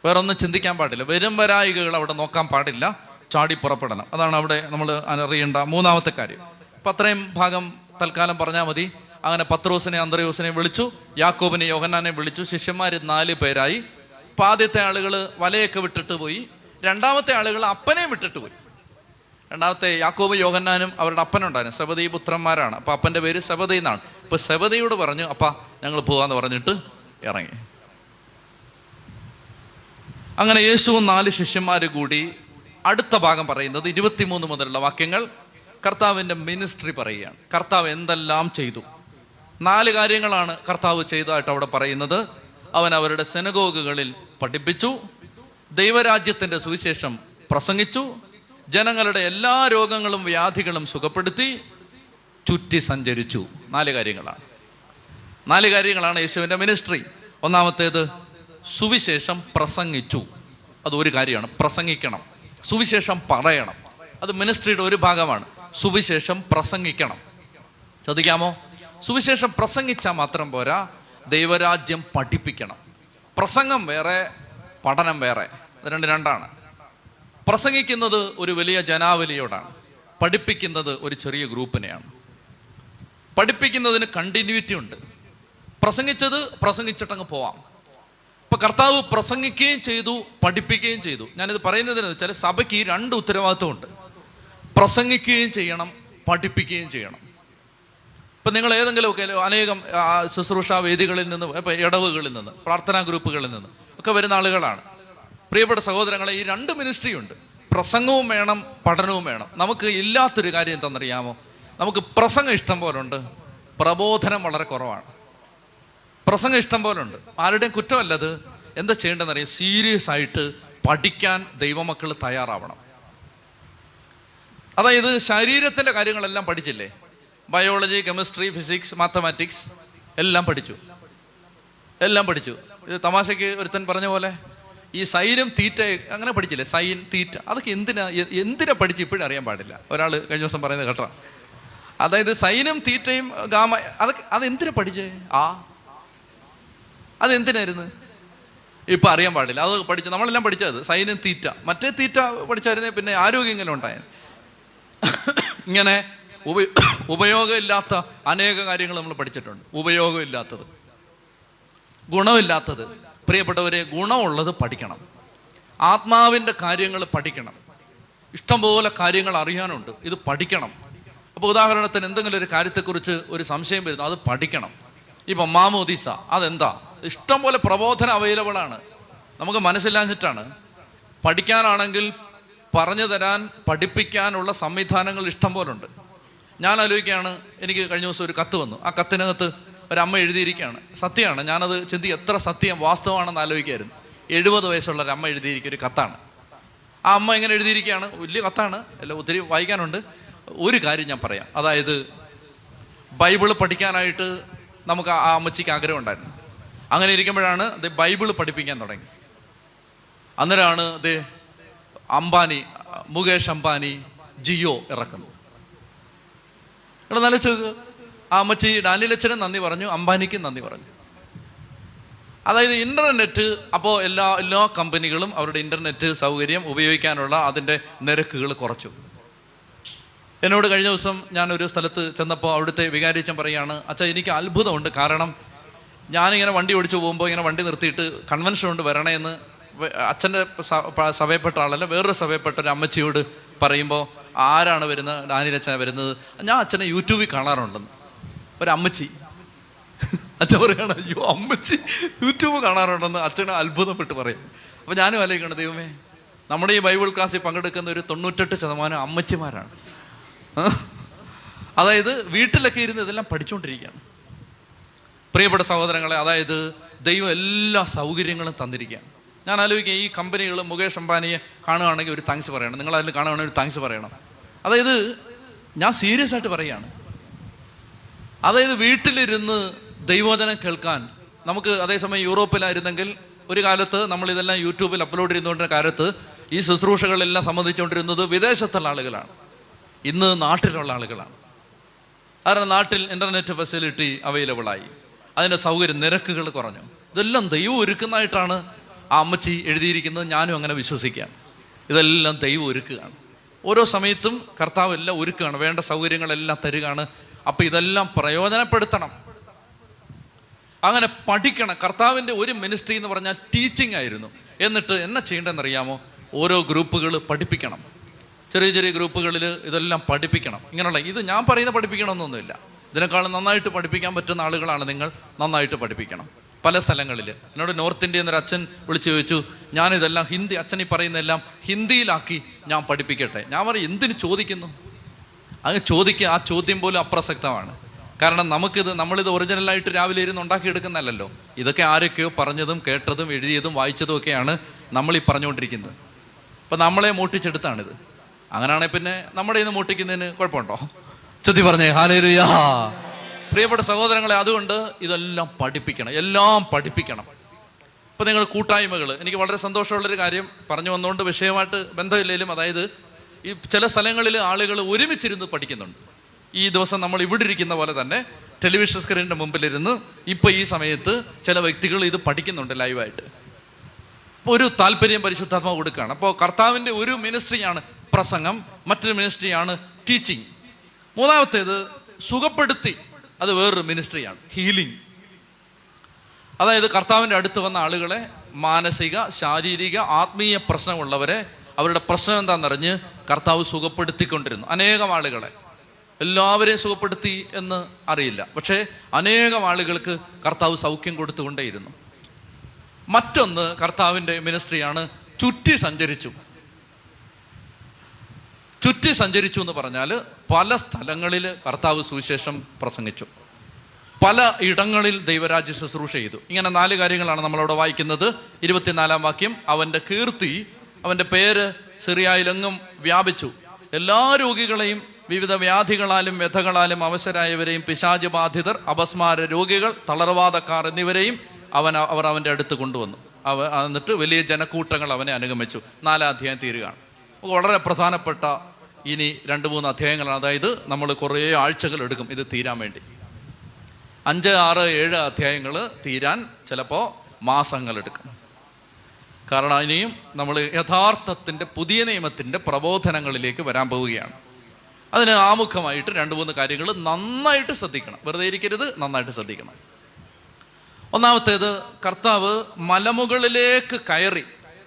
വേറെ ഒന്നും ചിന്തിക്കാൻ പാടില്ല. വരും വരായികകൾ അവിടെ നോക്കാൻ പാടില്ല. ചാടി പുറപ്പെടണം. അതാണ് അവിടെ നമ്മൾ അറിയേണ്ട മൂന്നാമത്തെ കാര്യം. അപ്പം അത്രയും ഭാഗം തൽക്കാലം പറഞ്ഞാൽ മതി. അങ്ങനെ പത്രോസിനെ അന്ത്രയോസിനെ വിളിച്ചു യാക്കോബിനെ യോഹന്നാനെ വിളിച്ചു. ശിഷ്യന്മാർ നാല് പേരായി. അപ്പം ആദ്യത്തെ ആളുകൾ വലയൊക്കെ വിട്ടിട്ട് പോയി. രണ്ടാമത്തെ ആളുകൾ അപ്പനെയും വിട്ടിട്ട് പോയി. രണ്ടാമത്തെ യാക്കോബ് യോഹന്നാനും അവരുടെ അപ്പനുണ്ടായിരുന്നു. സബദി പുത്രന്മാരാണ്. അപ്പം അപ്പന്റെ പേര് സബദി എന്നാണ്. ഇപ്പം സബദിയോട് പറഞ്ഞു അപ്പ ഞങ്ങൾ പോകാമെന്ന് പറഞ്ഞിട്ട് ഇറങ്ങി. അങ്ങനെ യേശുവും നാല് ശിഷ്യന്മാർ കൂടി അടുത്ത ഭാഗം പറയുന്നത് ഇരുപത്തിമൂന്ന് മുതലുള്ള വാക്യങ്ങൾ കർത്താവിന്റെ മിനിസ്ട്രി പറയുകയാണ്. കർത്താവ് എന്തെല്ലാം ചെയ്തു? നാല് കാര്യങ്ങളാണ് കർത്താവ് ചെയ്തതായിട്ട് അവിടെ പറയുന്നത്. അവൻ അവരുടെ സെനഗോഗുകളിൽ പഠിപ്പിച്ചു. ദൈവരാജ്യത്തിന്റെ സുവിശേഷം പ്രസംഗിച്ചു. ജനങ്ങളുടെ എല്ലാ രോഗങ്ങളും വ്യാധികളും സുഖപ്പെടുത്തി. ചുറ്റി സഞ്ചരിച്ചു. നാല് കാര്യങ്ങളാണ്. നാല് കാര്യങ്ങളാണ് യേശുവിന്റെ മിനിസ്ട്രി ഒന്നാമത്തേത് സുവിശേഷം പ്രസംഗിച്ചു. അത് ഒരു കാര്യമാണ്. പ്രസംഗിക്കണം. സുവിശേഷം പറയണം. അത് മിനിസ്ട്രിയുടെ ഒരു ഭാഗമാണ്. സുവിശേഷം പ്രസംഗിക്കണം. ശ്രദ്ധിക്കാമോ? സുവിശേഷം പ്രസംഗിച്ചാൽ മാത്രം പോരാ ദൈവരാജ്യം പഠിപ്പിക്കണം. പ്രസംഗം വേറെ പഠനം വേറെ. രണ്ട് രണ്ടാണ്. പ്രസംഗിക്കുന്നത് ഒരു വലിയ ജനാവലിയോടാണ്. പഠിപ്പിക്കുന്നത് ഒരു ചെറിയ ഗ്രൂപ്പിനെയാണ്. പഠിപ്പിക്കുന്നതിന് കണ്ടിന്യൂറ്റി ഉണ്ട്. പ്രസംഗിച്ചത് പ്രസംഗിച്ചിട്ടങ്ങ് പോവാം. ഇപ്പൊ കർത്താവ് പ്രസംഗിക്കുകയും ചെയ്തു പഠിപ്പിക്കുകയും ചെയ്തു. ഞാനിത് പറയുന്നതിന് വെച്ചാൽ സഭയ്ക്ക് ഈ രണ്ട് ഉത്തരവാദിത്വമുണ്ട്. പ്രസംഗിക്കുകയും ചെയ്യണം പഠിപ്പിക്കുകയും ചെയ്യണം. ഇപ്പൊ നിങ്ങൾ ഏതെങ്കിലുമൊക്കെ അനേകം ശുശ്രൂഷാ വേദികളിൽ നിന്ന് ഇപ്പൊ ഇടവുകളിൽ നിന്ന് പ്രാർത്ഥനാ ഗ്രൂപ്പുകളിൽ നിന്ന് ഒക്കെ വരുന്ന ആളുകളാണ്. പ്രിയപ്പെട്ട സഹോദരങ്ങളെ ഈ രണ്ട് മിനിസ്ട്രിയുണ്ട് പ്രസംഗവും വേണം പഠനവും വേണം. നമുക്ക് ഇല്ലാത്തൊരു കാര്യം എന്തെന്നറിയാമോ? നമുക്ക് പ്രസംഗം ഇഷ്ടം പോലുണ്ട്. പ്രബോധനം വളരെ കുറവാണ്. പ്രസംഗം ഇഷ്ടം പോലുണ്ട്. ആരുടെയും കുറ്റമല്ലത്. എന്താ ചെയ്യേണ്ടതെന്നറിയാം? സീരിയസ് ആയിട്ട് പഠിക്കാൻ ദൈവമക്കൾ തയ്യാറാവണം. അതായത് ശരീരത്തിന്റെ കാര്യങ്ങളെല്ലാം പഠിച്ചില്ലേ? ബയോളജി കെമിസ്ട്രി ഫിസിക്സ് മാത്തമാറ്റിക്സ് എല്ലാം പഠിച്ചു. എല്ലാം പഠിച്ചു. ഇത് തമാശയ്ക്ക് ഒരുത്തൻ പറഞ്ഞ പോലെ ഈ സൈനും തീറ്റ അങ്ങനെ പഠിച്ചില്ലേ? Sine theta. അതൊക്കെ എന്തിനാ എന്തിനാ പഠിച്ച് ഇപ്പോഴും അറിയാൻ പാടില്ല? ഒരാൾ കഴിഞ്ഞ ദിവസം പറയുന്നത് കേട്ടോ. അതായത് സൈനും തീറ്റയും ഗാമ അതൊക്കെ അതെന്തിനാ പഠിച്ചേ? ആ. അതെന്തിനായിരുന്നു? ഇപ്പം അറിയാൻ പാടില്ല. അത് പഠിച്ച നമ്മളെല്ലാം പഠിച്ചത് സൈനും തീറ്റ. മറ്റേ തീറ്റ പഠിച്ചായിരുന്നേ പിന്നെ ആരോഗ്യം ഇങ്ങനെ ഉണ്ടായത് ഇങ്ങനെ ഉപ ഉപയോഗമില്ലാത്ത അനേക കാര്യങ്ങൾ നമ്മൾ പഠിച്ചിട്ടുണ്ട്. ഉപയോഗമില്ലാത്തത്. ഗുണമില്ലാത്തത്. പ്രിയപ്പെട്ടവരെ ഗുണമുള്ളത് പഠിക്കണം. ആത്മാവിന്റെ കാര്യങ്ങൾ പഠിക്കണം. ഇഷ്ടംപോലെ കാര്യങ്ങൾ അറിയാനുണ്ട്. ഇത് പഠിക്കണം. അപ്പോൾ ഉദാഹരണത്തിന് എന്തെങ്കിലും ഒരു കാര്യത്തെക്കുറിച്ച് ഒരു സംശയം വരുന്നു. അത് പഠിക്കണം. ഇപ്പം മാമോദീസ അതെന്താ? ഇഷ്ടംപോലെ പ്രബോധനം അവൈലബിൾ ആണ്. നമുക്ക് മനസ്സിലാഞ്ഞിട്ടാണ് പഠിക്കാനാണെങ്കിൽ പറഞ്ഞു തരാൻ പഠിപ്പിക്കാനുള്ള സംവിധാനങ്ങൾ ഇഷ്ടം പോലെ ഉണ്ട് ഞാൻ ആലോചിക്കുകയാണ് എനിക്ക് കഴിഞ്ഞ ദിവസം ഒരു കത്ത് വന്നു. ആ കത്തിനകത്ത് ഒരമ്മ എഴുതിയിരിക്കുകയാണ്. സത്യമാണ് ഞാനത് ചിന്തി എത്ര സത്യം വാസ്തവമാണെന്ന് ആലോചിക്കായിരുന്നു എഴുപത് വയസ്സുള്ള ഒരു അമ്മ എഴുതിയിരിക്കുക ഒരു കത്താണ്. ആ അമ്മ ഇങ്ങനെ എഴുതിയിരിക്കുകയാണ്? വലിയ കത്താണ് അല്ല ഒത്തിരി വായിക്കാനുണ്ട്. ഒരു കാര്യം ഞാൻ പറയാം. അതായത് ബൈബിൾ പഠിക്കാനായിട്ട് നമുക്ക് ആ അമ്മച്ചിക്ക് ആഗ്രഹം ഉണ്ടായിരുന്നു. അങ്ങനെ ഇരിക്കുമ്പോഴാണ് ഇത് ബൈബിൾ പഠിപ്പിക്കാൻ തുടങ്ങി. അന്നേരമാണ് ഇത് അംബാനി മുകേഷ് അംബാനി ജിയോ ഇറക്കുന്നത്. നല്ല ചോദിക്കുക ആ അമ്മച്ചി ഡാനിലച്ഛനും നന്ദി പറഞ്ഞു അംബാനിക്കും നന്ദി പറഞ്ഞു. അതായത് ഇന്റർനെറ്റ് അപ്പോൾ എല്ലാ എല്ലാ കമ്പനികളും അവരുടെ ഇന്റർനെറ്റ് സൗകര്യം ഉപയോഗിക്കാനുള്ള അതിന്റെ നിരക്കുകൾ കുറച്ചു. എന്നോട് കഴിഞ്ഞ ദിവസം ഞാനൊരു സ്ഥലത്ത് ചെന്നപ്പോൾ അവിടുത്തെ വികാരിച്ചൻ പറയുകയാണ് അച്ഛാ എനിക്ക് അത്ഭുതമുണ്ട്. കാരണം ഞാനിങ്ങനെ വണ്ടി ഓടിച്ചു പോകുമ്പോൾ ഇങ്ങനെ വണ്ടി നിർത്തിയിട്ട് കൺവെൻഷൻ കൊണ്ട് വരണേ എന്ന് വെ- അച്ഛന്റെ സഭയപ്പെട്ട ആളല്ല വേറൊരു സഭയപ്പെട്ട ഒരു അമ്മച്ചിയോട് പറയുമ്പോൾ ആരാണ് വരുന്നത്? ഡാനിലച്ഛന വരുന്നത്? ഞാൻ അച്ഛനെ യൂട്യൂബിൽ കാണാറുണ്ടെന്ന് ഒരമ്മച്ചി. അച്ഛൻ പറയാണ് അയ്യോ അമ്മച്ചി യൂട്യൂബ് കാണാറുണ്ടെന്ന് അച്ഛനെ അത്ഭുതപ്പെട്ട് പറയും. അപ്പോൾ ഞാനും ആലോചിക്കണം ദൈവമേ നമ്മുടെ ഈ ബൈബിൾ ക്ലാസ്സിൽ പങ്കെടുക്കുന്ന ഒരു തൊണ്ണൂറ്റെട്ട് ശതമാനം അമ്മച്ചിമാരാണ്. അതായത് വീട്ടിലൊക്കെ ഇരുന്ന് ഇതെല്ലാം പഠിച്ചുകൊണ്ടിരിക്കുകയാണ് പ്രിയപ്പെട്ട സഹോദരങ്ങളെ അതായത് ദൈവം എല്ലാ സൗകര്യങ്ങളും തന്നിരിക്കുകയാണ്. ഞാൻ ആലോചിക്കുക ഈ കമ്പനികൾ മുകേഷ് അംബാനിയെ കാണുകയാണെങ്കിൽ ഒരു താങ്ക്സ് പറയണം. നിങ്ങൾ അതിൽ കാണുകയാണെങ്കിൽ ഒരു താങ്ക്സ് പറയണം. അതായത് ഞാൻ സീരിയസ് ആയിട്ട് പറയുകയാണ്. അതായത് വീട്ടിലിരുന്ന് ദൈവോചനം കേൾക്കാൻ നമുക്ക് അതേസമയം യൂറോപ്പിലായിരുന്നെങ്കിൽ ഒരു കാലത്ത് നമ്മൾ ഇതെല്ലാം യൂട്യൂബിൽ അപ്ലോഡ് ചെയ്തുകൊണ്ടിരുന്ന കാലത്ത് ഈ ശുശ്രൂഷകളെല്ലാം സംബന്ധിച്ചുകൊണ്ടിരുന്നത് വിദേശത്തുള്ള ആളുകളാണ്. ഇന്ന് നാട്ടിലുള്ള ആളുകളാണ്. കാരണം നാട്ടിൽ ഇന്റർനെറ്റ് ഫെസിലിറ്റി അവൈലബിളായി അതിന്റെ സൗകര്യം നിരക്കുകൾ കുറഞ്ഞു. ഇതെല്ലാം ദൈവം ഒരുക്കുന്നതായിട്ടാണ് ആ അമ്മച്ചി എഴുതിയിരിക്കുന്നത് ഞാനും അങ്ങനെ വിശ്വസിക്കാം. ഇതെല്ലാം ദൈവം ഒരുക്കുകയാണ്. ഓരോ സമയത്തും കർത്താവ് എല്ലാം ഒരുക്കുകയാണ്. വേണ്ട സൗകര്യങ്ങളെല്ലാം തരികയാണ്. അപ്പം ഇതെല്ലാം പ്രയോജനപ്പെടുത്തണം. അങ്ങനെ പഠിക്കണം. കർത്താവിന്റെ ഒരു മിനിസ്ട്രി എന്ന് പറഞ്ഞാൽ ടീച്ചിങ് ആയിരുന്നു. എന്നിട്ട് എന്നെ ചെയ്യേണ്ടതെന്ന് അറിയാമോ ഓരോ ഗ്രൂപ്പുകൾ പഠിപ്പിക്കണം. ചെറിയ ചെറിയ ഗ്രൂപ്പുകളിൽ ഇതെല്ലാം പഠിപ്പിക്കണം. ഇങ്ങനെയുള്ള ഇത് ഞാൻ പറയുന്ന പഠിപ്പിക്കണമെന്നൊന്നുമില്ല. ഇതിനേക്കാളും നന്നായിട്ട് പഠിപ്പിക്കാൻ പറ്റുന്ന ആളുകളാണ് നിങ്ങൾ. നന്നായിട്ട് പഠിപ്പിക്കണം. പല സ്ഥലങ്ങളിൽ എന്നോട് നോർത്ത് ഇന്ത്യ എന്നൊരു അച്ഛൻ വിളിച്ചു ചോദിച്ചു ഞാനിതെല്ലാം ഹിന്ദി അച്ഛൻ ഈ പറയുന്നതെല്ലാം ഹിന്ദിയിലാക്കി ഞാൻ പഠിപ്പിക്കട്ടെ. ഞാൻ പറയും എന്തിനു ചോദിക്കുന്നു? അങ്ങ് ചോദിക്കുക ആ ചോദ്യം പോലും അപ്രസക്തമാണ്. കാരണം നമുക്കിത് നമ്മളിത് ഒറിജിനലായിട്ട് രാവിലെ ഇരുന്ന് ഉണ്ടാക്കിയെടുക്കുന്നതല്ലോ ഇതൊക്കെ ആരൊക്കെയോ പറഞ്ഞതും കേട്ടതും എഴുതിയതും വായിച്ചതും ഒക്കെയാണ് നമ്മൾ ഈ പറഞ്ഞുകൊണ്ടിരിക്കുന്നത്. അപ്പം നമ്മളെ മൂട്ടിച്ചെടുത്താണിത്. അങ്ങനെയാണെങ്കിൽ പിന്നെ നമ്മുടെ ഇന്ന് മൂട്ടിക്കുന്നതിന് കുഴപ്പമുണ്ടോ? ചുറ്റി പറഞ്ഞേ ഹാലേലുയാ. പ്രിയപ്പെട്ട സഹോദരങ്ങളെ അതുകൊണ്ട് ഇതെല്ലാം പഠിപ്പിക്കണം. എല്ലാം പഠിപ്പിക്കണം. ഇപ്പം നിങ്ങൾ കൂട്ടായ്മകൾ എനിക്ക് വളരെ സന്തോഷമുള്ളൊരു കാര്യം പറഞ്ഞു വന്നുകൊണ്ട് വിഷയമായിട്ട് ബന്ധമില്ലെങ്കിലും അതായത് ഈ ചില സ്ഥലങ്ങളിൽ ആളുകൾ ഒരുമിച്ചിരുന്ന് പഠിക്കുന്നുണ്ട്. ഈ ദിവസം നമ്മൾ ഇവിടെ ഇരിക്കുന്ന പോലെ തന്നെ ടെലിവിഷൻ സ്ക്രീനിന്റെ മുമ്പിലിരുന്ന് ഇപ്പോൾ ഈ സമയത്ത് ചില വ്യക്തികൾ ഇത് പഠിക്കുന്നുണ്ട് ലൈവായിട്ട്. അപ്പോൾ ഒരു താല്പര്യം പരിശുദ്ധാത്മ കൊടുക്കുകയാണ്. അപ്പോൾ കർത്താവിന്റെ ഒരു മിനിസ്ട്രിയാണ് പ്രസംഗം മറ്റൊരു മിനിസ്ട്രിയാണ് ടീച്ചിങ്. മൂന്നാമത്തേത് സുഖപ്പെടുത്തി. അത് വേറൊരു മിനിസ്ട്രിയാണ് ഹീലിംഗ് അതായത് കർത്താവിന്റെ അടുത്ത് വന്ന ആളുകളെ മാനസിക ശാരീരിക ആത്മീയ പ്രശ്നമുള്ളവരെ അവരുടെ പ്രശ്നം എന്താണെന്നറിഞ്ഞ് കർത്താവ് സുഖപ്പെടുത്തിക്കൊണ്ടിരുന്നു. അനേകം ആളുകളെ. എല്ലാവരെയും സുഖപ്പെടുത്തി എന്ന് അറിയില്ല. പക്ഷേ അനേകം ആളുകൾക്ക് കർത്താവ് സൗഖ്യം കൊടുത്തുകൊണ്ടേയിരുന്നു. മറ്റൊന്ന് കർത്താവിന്റെ മിനിസ്ട്രിയാണ് ചുറ്റി സഞ്ചരിച്ചു. ചുറ്റി സഞ്ചരിച്ചു എന്ന് പറഞ്ഞാൽ പല സ്ഥലങ്ങളിൽ കർത്താവ് സുവിശേഷം പ്രസംഗിച്ചു. പല ഇടങ്ങളിൽ ദൈവരാജ്യ ശുശ്രൂഷ ചെയ്തു. ഇങ്ങനെ നാല് കാര്യങ്ങളാണ് നമ്മളവിടെ വായിക്കുന്നത്. ഇരുപത്തിനാലാം വാക്യം അവന്റെ കീർത്തി അവന്റെ പേര് സിറിയായിലെങ്ങും വ്യാപിച്ചു. എല്ലാ രോഗികളെയും വിവിധ വ്യാധികളാലും വ്യഥകളാലും അവശരായവരെയും പിശാജ് ബാധിതർ അപസ്മാര രോഗികൾ തളർവാദക്കാർ എന്നിവരെയും അവൻ അവർ അവന്റെ അടുത്ത് കൊണ്ടുവന്നു. അവ എന്നിട്ട് വലിയ ജനക്കൂട്ടങ്ങൾ അവനെ അനുഗമിച്ചു. നാലാം അധ്യായം തീരുകയാണ്. വളരെ പ്രധാനപ്പെട്ട ഇനി രണ്ട് മൂന്ന് അധ്യായങ്ങളാണ്. അതായത് നമ്മൾ കുറേ ആഴ്ചകൾ എടുക്കും ഇത് തീരാൻ വേണ്ടി. അഞ്ച് ആറ് ഏഴ് അധ്യായങ്ങൾ തീരാൻ ചിലപ്പോൾ മാസങ്ങളെടുക്കും കാരണം ഇനിയും നമ്മൾ യഥാർത്ഥത്തിന്റെ പുതിയ നിയമത്തിന്റെ പ്രബോധനങ്ങളിലേക്ക് വരാൻ പോവുകയാണ്. അതിന് ആമുഖമായിട്ട് രണ്ട് മൂന്ന് കാര്യങ്ങൾ നന്നായിട്ട് ശ്രദ്ധിക്കണം. വെറുതെ ഇരിക്കരുത് നന്നായിട്ട് ശ്രദ്ധിക്കണം. ഒന്നാമത്തേത് കർത്താവ് മലമുകളിലേക്ക് കയറി.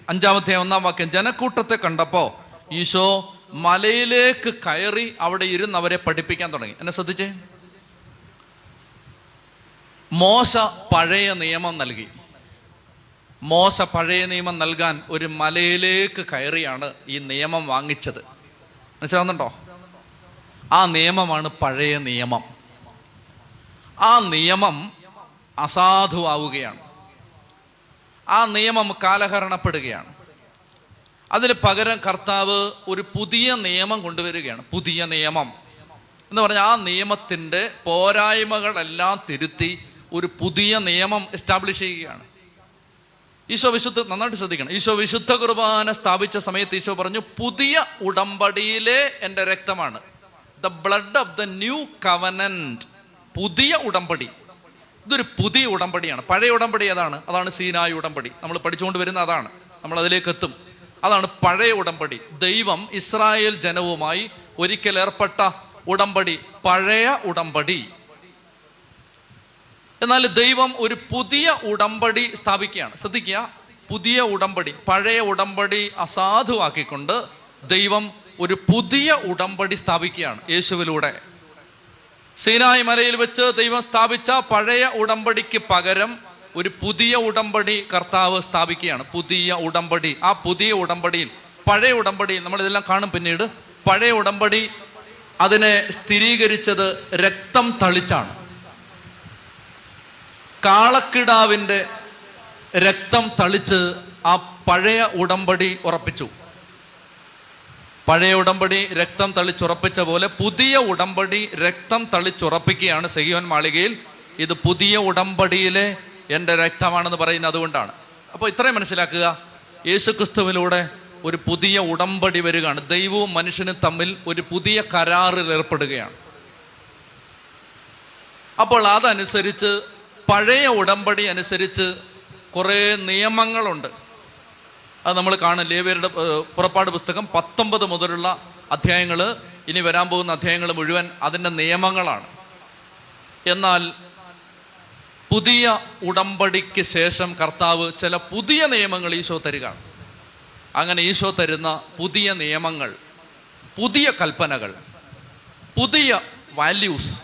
അഞ്ചാമത്തെ ഒന്നാം വാക്യം ജനക്കൂട്ടത്തെ കണ്ടപ്പോൾ ഈശോ മലയിലേക്ക് കയറി അവിടെ ഇരുന്ന് അവരെ പഠിപ്പിക്കാൻ തുടങ്ങി. എന്നെ ശ്രദ്ധിച്ചേ? മോശ പഴയ നിയമം നൽകി. മോശ പഴയ നിയമം നൽകാൻ ഒരു മലയിലേക്ക് കയറിയാണ് ഈ നിയമം വാങ്ങിച്ചത്. മനസ്സിലാവുന്നുണ്ടോ? ആ നിയമമാണ് പഴയ നിയമം. ആ നിയമം അസാധുവാവുകയാണ്. ആ നിയമം കാലഹരണപ്പെടുകയാണ്. അതിന് പകരം കർത്താവ് ഒരു പുതിയ നിയമം കൊണ്ടുവരികയാണ്. പുതിയ നിയമം. എന്ന് പറഞ്ഞാൽ ആ നിയമത്തിന്റെ പോരായ്മകളെല്ലാം തിരുത്തി ഒരു പുതിയ നിയമം എസ്റ്റാബ്ലിഷ് ചെയ്യുകയാണ്. ഈശോ വിശുദ്ധ നന്നായിട്ട് ശ്രദ്ധിക്കണം. ഈശോ വിശുദ്ധ കുർബാന സ്ഥാപിച്ച സമയത്ത് ഈശോ പറഞ്ഞു പുതിയ ഉടമ്പടിയിലെ എന്റെ രക്തമാണ്. The blood of the new covenant പുതിയ ഉടമ്പടി. ഇതൊരു പുതിയ ഉടമ്പടിയാണ്. പഴയ ഉടമ്പടി ഏതാണ്? അതാണ് സീനായ ഉടമ്പടി. നമ്മൾ പഠിച്ചുകൊണ്ട് വരുന്ന അതാണ്. നമ്മൾ അതിലേക്ക് എത്തും. അതാണ് പഴയ ഉടമ്പടി. ദൈവം ഇസ്രായേൽ ജനവുമായി ഒരിക്കൽ ഏർപ്പെട്ട ഉടമ്പടി. പഴയ ഉടമ്പടി. എന്നാൽ ദൈവം ഒരു പുതിയ ഉടമ്പടി സ്ഥാപിക്കുകയാണ്. ശ്രദ്ധിക്കുക പുതിയ ഉടമ്പടി പഴയ ഉടമ്പടി അസാധുവാക്കിക്കൊണ്ട് ദൈവം ഒരു പുതിയ ഉടമ്പടി സ്ഥാപിക്കുകയാണ് യേശുവിലൂടെ. സീനായി മലയിൽ വെച്ച് ദൈവം സ്ഥാപിച്ച പഴയ ഉടമ്പടിക്ക് പകരം ഒരു പുതിയ ഉടമ്പടി കർത്താവ് സ്ഥാപിക്കുകയാണ്. പുതിയ ഉടമ്പടി ആ പുതിയ ഉടമ്പടിയിൽ പഴയ ഉടമ്പടിയിൽ നമ്മൾ ഇതെല്ലാം കാണും പിന്നീട് പഴയ ഉടമ്പടി അതിനെ സ്ഥിരീകരിച്ചത് രക്തം തളിച്ചാണ്. കാളക്കിടാവിന്റെ രക്തം തളിച്ച് ആ പഴയ ഉടമ്പടി ഉറപ്പിച്ചു. പഴയ ഉടമ്പടി രക്തം തളിച്ചുറപ്പിച്ച പോലെ പുതിയ ഉടമ്പടി രക്തം തളിച്ചുറപ്പിക്കുകയാണ് സെഹിയോൻ മാളികയിൽ. ഇത് പുതിയ ഉടമ്പടിയിലെ എന്റെ രക്തമാണെന്ന് പറയുന്നത് അതുകൊണ്ടാണ്. അപ്പോൾ ഇത്രയും മനസ്സിലാക്കുക യേശുക്രിസ്തുവിലൂടെ ഒരു പുതിയ ഉടമ്പടി വരികയാണ്. ദൈവവും മനുഷ്യനും തമ്മിൽ ഒരു പുതിയ കരാറിൽ ഏർപ്പെടുകയാണ്. അപ്പോൾ അതനുസരിച്ച് പഴയ ഉടമ്പടി അനുസരിച്ച് കുറേ നിയമങ്ങളുണ്ട്. അത് നമ്മൾ കാണും. ലേവിയരുടെ പുറപ്പാട് പുസ്തകം പത്തൊമ്പത് മുതലുള്ള അധ്യായങ്ങൾ ഇനി വരാൻ പോകുന്ന അധ്യായങ്ങൾ മുഴുവൻ അതിന്റെ നിയമങ്ങളാണ്. എന്നാൽ പുതിയ ഉടമ്പടിക്ക് ശേഷം കർത്താവ് ചില പുതിയ നിയമങ്ങൾ ഈശോ തരികയാണ്. അങ്ങനെ ഈശോ തരുന്ന പുതിയ നിയമങ്ങൾ പുതിയ കൽപ്പനകൾ പുതിയ വാല്യൂസ്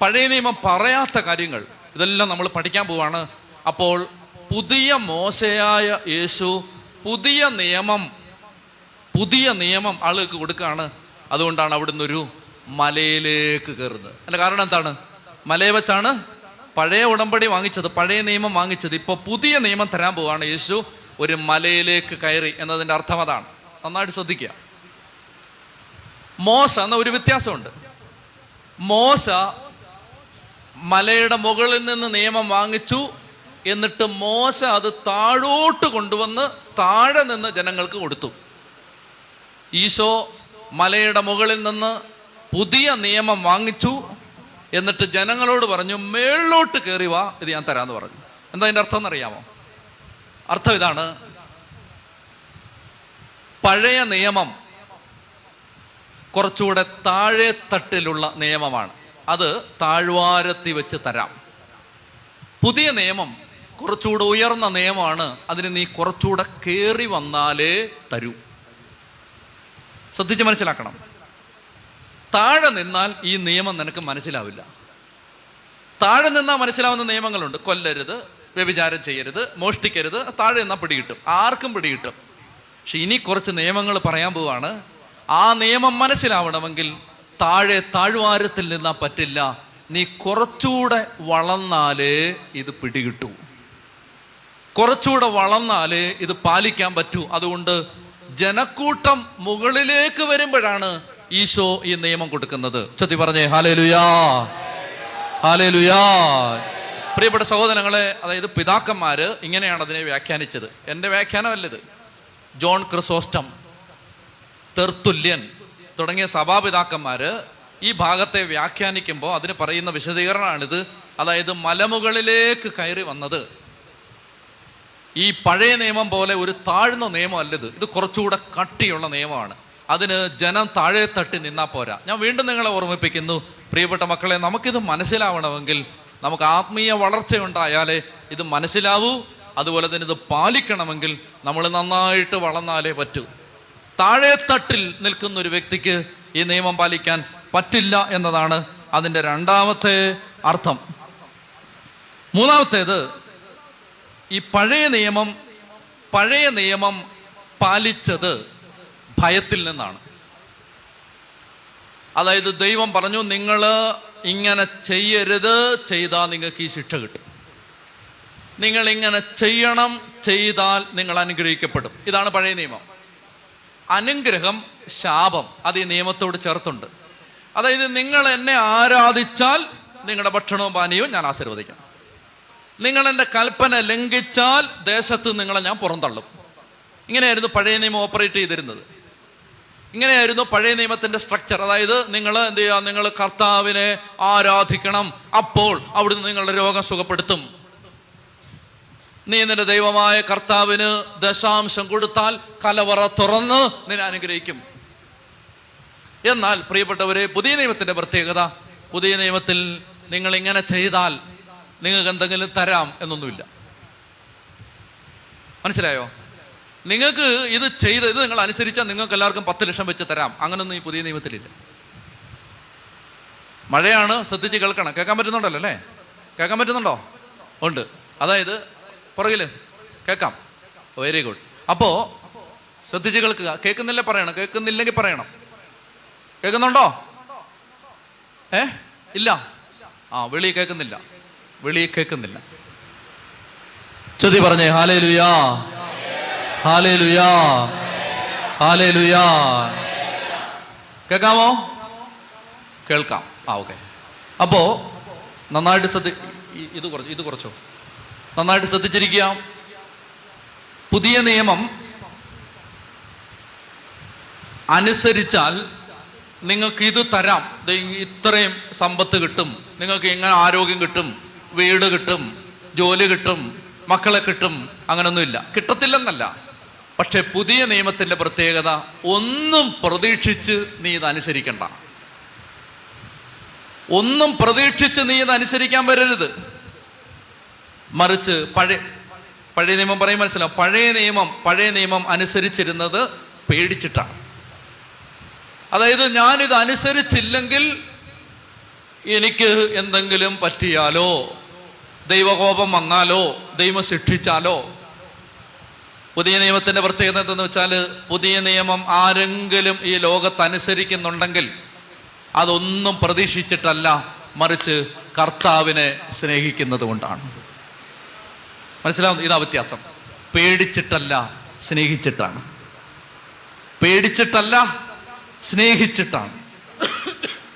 പഴയ നിയമം പറയാത്ത കാര്യങ്ങൾ ഇതെല്ലാം നമ്മൾ പഠിക്കാൻ പോവാണ്. അപ്പോൾ പുതിയ മോശയായ യേശു പുതിയ നിയമം പുതിയ നിയമം ആളുകൾക്ക് കൊടുക്കുകയാണ്. അതുകൊണ്ടാണ് അവിടുന്ന് ഒരു മലയിലേക്ക് കയറുന്നത്. അതിന്റെ കാരണം എന്താണ്? മലയെ വെച്ചാണ് പഴയ ഉടമ്പടി വാങ്ങിച്ചത് പഴയ നിയമം വാങ്ങിച്ചത്. ഇപ്പോൾ പുതിയ നിയമം തരാൻ പോവാണ് യേശു. ഒരു മലയിലേക്ക് കയറി എന്നതിന്റെ അർത്ഥം അതാണ്. നന്നായിട്ട് ശ്രദ്ധിക്കുക. മോശ എന്ന ഒരു വ്യത്യാസമുണ്ട്. മോശ മലയുടെ മുകളിൽ നിന്ന് നിയമം വാങ്ങിച്ചു. എന്നിട്ട് മോശ അത് താഴോട്ട് കൊണ്ടുവന്ന് താഴെ നിന്ന് ജനങ്ങൾക്ക് കൊടുത്തു. ഈശോ മലയുടെ മുകളിൽ നിന്ന് പുതിയ നിയമം വാങ്ങിച്ചു. എന്നിട്ട് ജനങ്ങളോട് പറഞ്ഞു മേളിലോട്ട് കയറി വാ ഇത് ഞാൻ തരാമെന്ന് പറഞ്ഞു. എന്താ അതിന്റെ അർത്ഥം എന്നറിയാമോ? അർത്ഥം ഇതാണ് പഴയ നിയമം കുറച്ചുകൂടെ താഴെ തട്ടിലുള്ള നിയമമാണ്. അത് താഴ്വാരത്തി വെച്ച് തരാം. പുതിയ നിയമം കുറച്ചുകൂടെ ഉയർന്ന നിയമമാണ് അതിന് നീ കുറച്ചുകൂടെ കയറി വന്നാലേ തരൂ. ശ്രദ്ധിച്ച് മനസ്സിലാക്കണം. താഴെ നിന്നാൽ ഈ നിയമം നിനക്ക് മനസ്സിലാവില്ല. താഴെ നിന്നാൽ മനസ്സിലാവുന്ന നിയമങ്ങളുണ്ട്. കൊല്ലരുത് വ്യഭിചാരം ചെയ്യരുത് മോഷ്ടിക്കരുത് താഴെ നിന്നാൽ പിടികിട്ടും. ആർക്കും പിടികിട്ടും. പക്ഷെ ഇനി കുറച്ച് നിയമങ്ങൾ പറയാൻ പോവാണ്. ആ നിയമം മനസ്സിലാവണമെങ്കിൽ താഴെ താഴ്വാരത്തിൽ നിന്നാ പറ്റില്ല. നീ കുറച്ചുകൂടെ വളർന്നാലേ ഇത് പിടികിട്ടൂ. കുറച്ചുകൂടെ വളർന്നാലേ ഇത് പാലിക്കാൻ പറ്റൂ. അതുകൊണ്ട് ജനക്കൂട്ടം മുകളിലേക്ക് വരുമ്പോഴാണ് ഈശോ ഈ നിയമം കൊടുക്കുന്നത്. ചത്തി പറഞ്ഞേ ഹാലേലുയാ ഹാലേലുയാ പ്രിയപ്പെട്ട സഹോദരങ്ങളെ അതായത് പിതാക്കന്മാര് ഇങ്ങനെയാണ് അതിനെ വ്യാഖ്യാനിച്ചത്. എന്റെ വ്യാഖ്യാനമല്ലത് ജോൺ ക്രിസോസ്റ്റം തെർത്തുല്യൻ തുടങ്ങിയ സഭാപിതാക്കന്മാർ ഈ ഭാഗത്തെ വ്യാഖ്യാനിക്കുമ്പോൾ അതിന് പറയുന്ന വിശദീകരണമാണിത്. അതായത് മലമുകളിലേക്ക് കയറി വന്നത്. ഈ പഴയ നിയമം പോലെ ഒരു താഴ്ന്ന നിയമമല്ല ഇത് കുറച്ചുകൂടെ കട്ടിയുള്ള നിയമമാണ്. അതിന് ജനം താഴെ തട്ടി നിന്നാൽ പോരാ. ഞാൻ വീണ്ടും നിങ്ങളെ ഓർമ്മിപ്പിക്കുന്നു. പ്രിയപ്പെട്ട മക്കളെ നമുക്കിത് മനസ്സിലാവണമെങ്കിൽ നമുക്ക് ആത്മീയ വളർച്ച ഉണ്ടായാലേ ഇത് മനസ്സിലാവൂ. അതുപോലെ തന്നെ ഇത് പാലിക്കണമെങ്കിൽ നമ്മൾ നന്നായിട്ട് വളർന്നാലേ പറ്റൂ. താഴെ തട്ടിൽ നിൽക്കുന്ന ഒരു വ്യക്തിക്ക് ഈ നിയമം പാലിക്കാൻ പറ്റില്ല എന്നതാണ് അതിന്റെ രണ്ടാമത്തെ അർത്ഥം. മൂന്നാമത്തേത് ഈ പഴയ നിയമം പഴയ നിയമം പാലിച്ചത് ഭയത്തിൽ നിന്നാണ്. അതായത് ദൈവം പറഞ്ഞു നിങ്ങൾ ഇങ്ങനെ ചെയ്യരുത് ചെയ്താൽ നിങ്ങൾക്ക് ഈ ശിക്ഷ കിട്ടും. നിങ്ങൾ ഇങ്ങനെ ചെയ്യണം ചെയ്താൽ നിങ്ങൾ അനുഗ്രഹിക്കപ്പെടും. ഇതാണ് പഴയ നിയമം. അനുഗ്രഹം ശാപം അത് ഈ നിയമത്തോട് ചേർത്തുണ്ട്. അതായത് നിങ്ങൾ എന്നെ ആരാധിച്ചാൽ നിങ്ങളുടെ ഭക്ഷണവും പാനീയവും ഞാൻ ആശീർവദിക്കാം. നിങ്ങൾ എന്റെ കൽപ്പന ലംഘിച്ചാൽ ദേശത്ത് നിങ്ങളെ ഞാൻ പുറന്തള്ളും. ഇങ്ങനെയായിരുന്നു പഴയ നിയമം ഓപ്പറേറ്റ് ചെയ്തിരുന്നത്. ഇങ്ങനെയായിരുന്നു പഴയ നിയമത്തിന്റെ സ്ട്രക്ചർ. അതായത് നിങ്ങൾ എന്ത് ചെയ്യുക? നിങ്ങൾ കർത്താവിനെ ആരാധിക്കണം. അപ്പോൾ അവിടുന്ന് നിങ്ങളുടെ രോഗം സുഖപ്പെടുത്തും. നീ നിന്റെ ദൈവമായ കർത്താവിന് ദശാംശം കൊടുത്താൽ കലവറ തുറന്ന് നിന്നെ അനുഗ്രഹിക്കും. എന്നാൽ പ്രിയപ്പെട്ടവരെ പുതിയ നിയമത്തിന്റെ പ്രത്യേകത പുതിയ നിയമത്തിൽ നിങ്ങൾ ഇങ്ങനെ ചെയ്താൽ നിങ്ങൾക്ക് എന്തെങ്കിലും തരാം എന്നൊന്നുമില്ല. മനസ്സിലായോ? നിങ്ങൾക്ക് ഇത് ചെയ്ത് ഇത് നിങ്ങൾ അനുസരിച്ചാൽ നിങ്ങൾക്ക് എല്ലാവർക്കും പത്ത് ലക്ഷം വെച്ച് തരാം. അങ്ങനൊന്നും ഈ പുതിയ നിയമത്തിലില്ല. മഴയാണ് ശ്രദ്ധിച്ച് കേൾക്കണം. കേൾക്കാൻ പറ്റുന്നുണ്ടല്ലോ അല്ലേ? കേൾക്കാൻ പറ്റുന്നുണ്ടോ? ഉണ്ട്. അതായത് പുറകിൽ. കേൾക്കാം. വെരി ഗുഡ് അപ്പോ ശ്രദ്ധിച്ച് കേൾക്കുക. കേൾക്കുന്നില്ലേ പറയണം. കേൾക്കുന്നില്ലെങ്കിൽ പറയണം. കേൾക്കുന്നുണ്ടോ? ഏ? ഇല്ല. ആ വെളി കേൾക്കുന്നില്ല. വെളി കേൾക്കുന്നില്ല. ചൊതി പറഞ്ഞേ ഹാലേ ലുയാ ഹാലേ ലുയാ ഹാലേ ലുയാ കേൾക്കാമോ? കേൾക്കാം. ആ ഓക്കെ. അപ്പോ നന്നായിട്ട് ശ്രദ്ധി ഇത് കുറച്ച് ഇത് കുറച്ചോ? നന്നായിട്ട് ശ്രദ്ധിച്ചിരിക്കുക. പുതിയ നിയമം അനുസരിച്ചാൽ നിങ്ങൾക്ക് ഇത് തരാം. ഇത്രയും സമ്പത്ത് കിട്ടും. നിങ്ങൾക്ക് ഇങ്ങനെ ആരോഗ്യം കിട്ടും? വീട് കിട്ടും. ജോലി കിട്ടും. മക്കളെ കിട്ടും. അങ്ങനൊന്നുമില്ല. കിട്ടത്തില്ലെന്നല്ല. പക്ഷെ പുതിയ നിയമത്തിന്റെ പ്രത്യേകത ഒന്നും പ്രതീക്ഷിച്ച് നീ ഇത് അനുസരിക്കണ്ട. ഒന്നും പ്രതീക്ഷിച്ച് നീ ഇത് അനുസരിക്കാൻ വരരുത്. മറിച്ച് പഴയ പഴയ നിയമം പറയും മനസ്സിലാവും പഴയ നിയമം പഴയ നിയമം അനുസരിച്ചിരുന്നത് പേടിച്ചിട്ടാണ്. അതായത് ഞാനിത് അനുസരിച്ചില്ലെങ്കിൽ എനിക്ക് എന്തെങ്കിലും പറ്റിയാലോ? ദൈവകോപം വന്നാലോ? ദൈവം ശിക്ഷിച്ചാലോ? പുതിയ നിയമത്തിന്റെ പ്രത്യേകത എന്തെന്ന് വെച്ചാൽ പുതിയ നിയമം ആരെങ്കിലും ഈ ലോകത്ത് അനുസരിക്കുന്നുണ്ടെങ്കിൽ അതൊന്നും പ്രതീക്ഷിച്ചിട്ടല്ല മറിച്ച് കർത്താവിനെ സ്നേഹിക്കുന്നത് കൊണ്ടാണ്. മനസ്സിലാവുന്നു ഇതാ വ്യത്യാസം. പേടിച്ചിട്ടല്ല സ്നേഹിച്ചിട്ടാണ്. പേടിച്ചിട്ടല്ല സ്നേഹിച്ചിട്ടാണ്.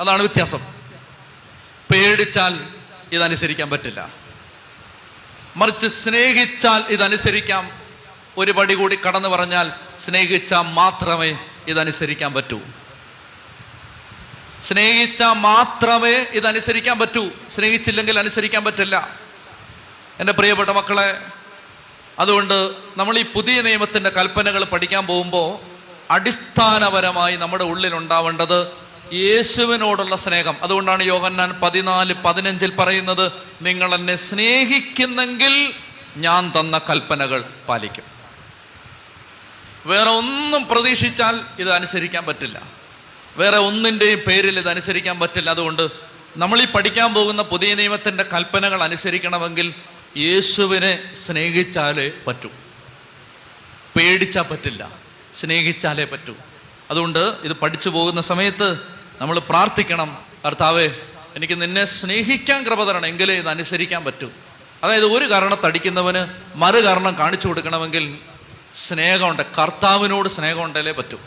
അതാണ് വ്യത്യാസം. പേടിച്ചാൽ ഇതനുസരിക്കാൻ പറ്റില്ല. മറിച്ച് സ്നേഹിച്ചാൽ ഇതനുസരിക്കാം. ഒരു പടി കൂടി കടന്നു പറഞ്ഞാൽ സ്നേഹിച്ചാൽ മാത്രമേ ഇതനുസരിക്കാൻ പറ്റൂ. സ്നേഹിച്ചാൽ മാത്രമേ ഇതനുസരിക്കാൻ പറ്റൂ. സ്നേഹിച്ചില്ലെങ്കിൽ അനുസരിക്കാൻ പറ്റില്ല. എന്റെ പ്രിയപ്പെട്ട മക്കളെ അതുകൊണ്ട് നമ്മൾ ഈ പുതിയ നിയമത്തിന്റെ കൽപ്പനകൾ പഠിക്കാൻ പോകുമ്പോൾ അടിസ്ഥാനപരമായി നമ്മുടെ ഉള്ളിൽ ഉണ്ടാവേണ്ടത് യേശുവിനോടുള്ള സ്നേഹം. അതുകൊണ്ടാണ് യോഹന്നാൻ പതിനാല് പതിനഞ്ചിൽ പറയുന്നത് നിങ്ങൾ എന്നെ സ്നേഹിക്കുന്നെങ്കിൽ ഞാൻ തന്ന കൽപ്പനകൾ പാലിക്കും. വേറെ ഒന്നും പ്രതീക്ഷിച്ചാൽ ഇത് അനുസരിക്കാൻ പറ്റില്ല. വേറെ ഒന്നിന്റെയും പേരിൽ ഇത് അനുസരിക്കാൻ പറ്റില്ല. അതുകൊണ്ട് നമ്മൾ ഈ പഠിക്കാൻ പോകുന്ന പുതിയ നിയമത്തിന്റെ കൽപ്പനകൾ അനുസരിക്കണമെങ്കിൽ യേശുവിനെ സ്നേഹിച്ചാലേ പറ്റൂ. പേടിച്ചാൽ പറ്റില്ല. സ്നേഹിച്ചാലേ പറ്റൂ. അതുകൊണ്ട് ഇത് പഠിച്ചു പോകുന്ന സമയത്ത് നമ്മൾ പ്രാർത്ഥിക്കണം. കർത്താവേ എനിക്ക് നിന്നെ സ്നേഹിക്കാൻ കൃപ തരണം. എങ്കിലേ ഇത് അനുസരിക്കാൻ പറ്റൂ. അതായത് ഒരു കാരണത്തടിക്കുന്നവന് മറു കാരണം കാണിച്ചു കൊടുക്കണമെങ്കിൽ സ്നേഹമുണ്ട്. കർത്താവിനോട് സ്നേഹമുണ്ടല്ലേ പറ്റൂ.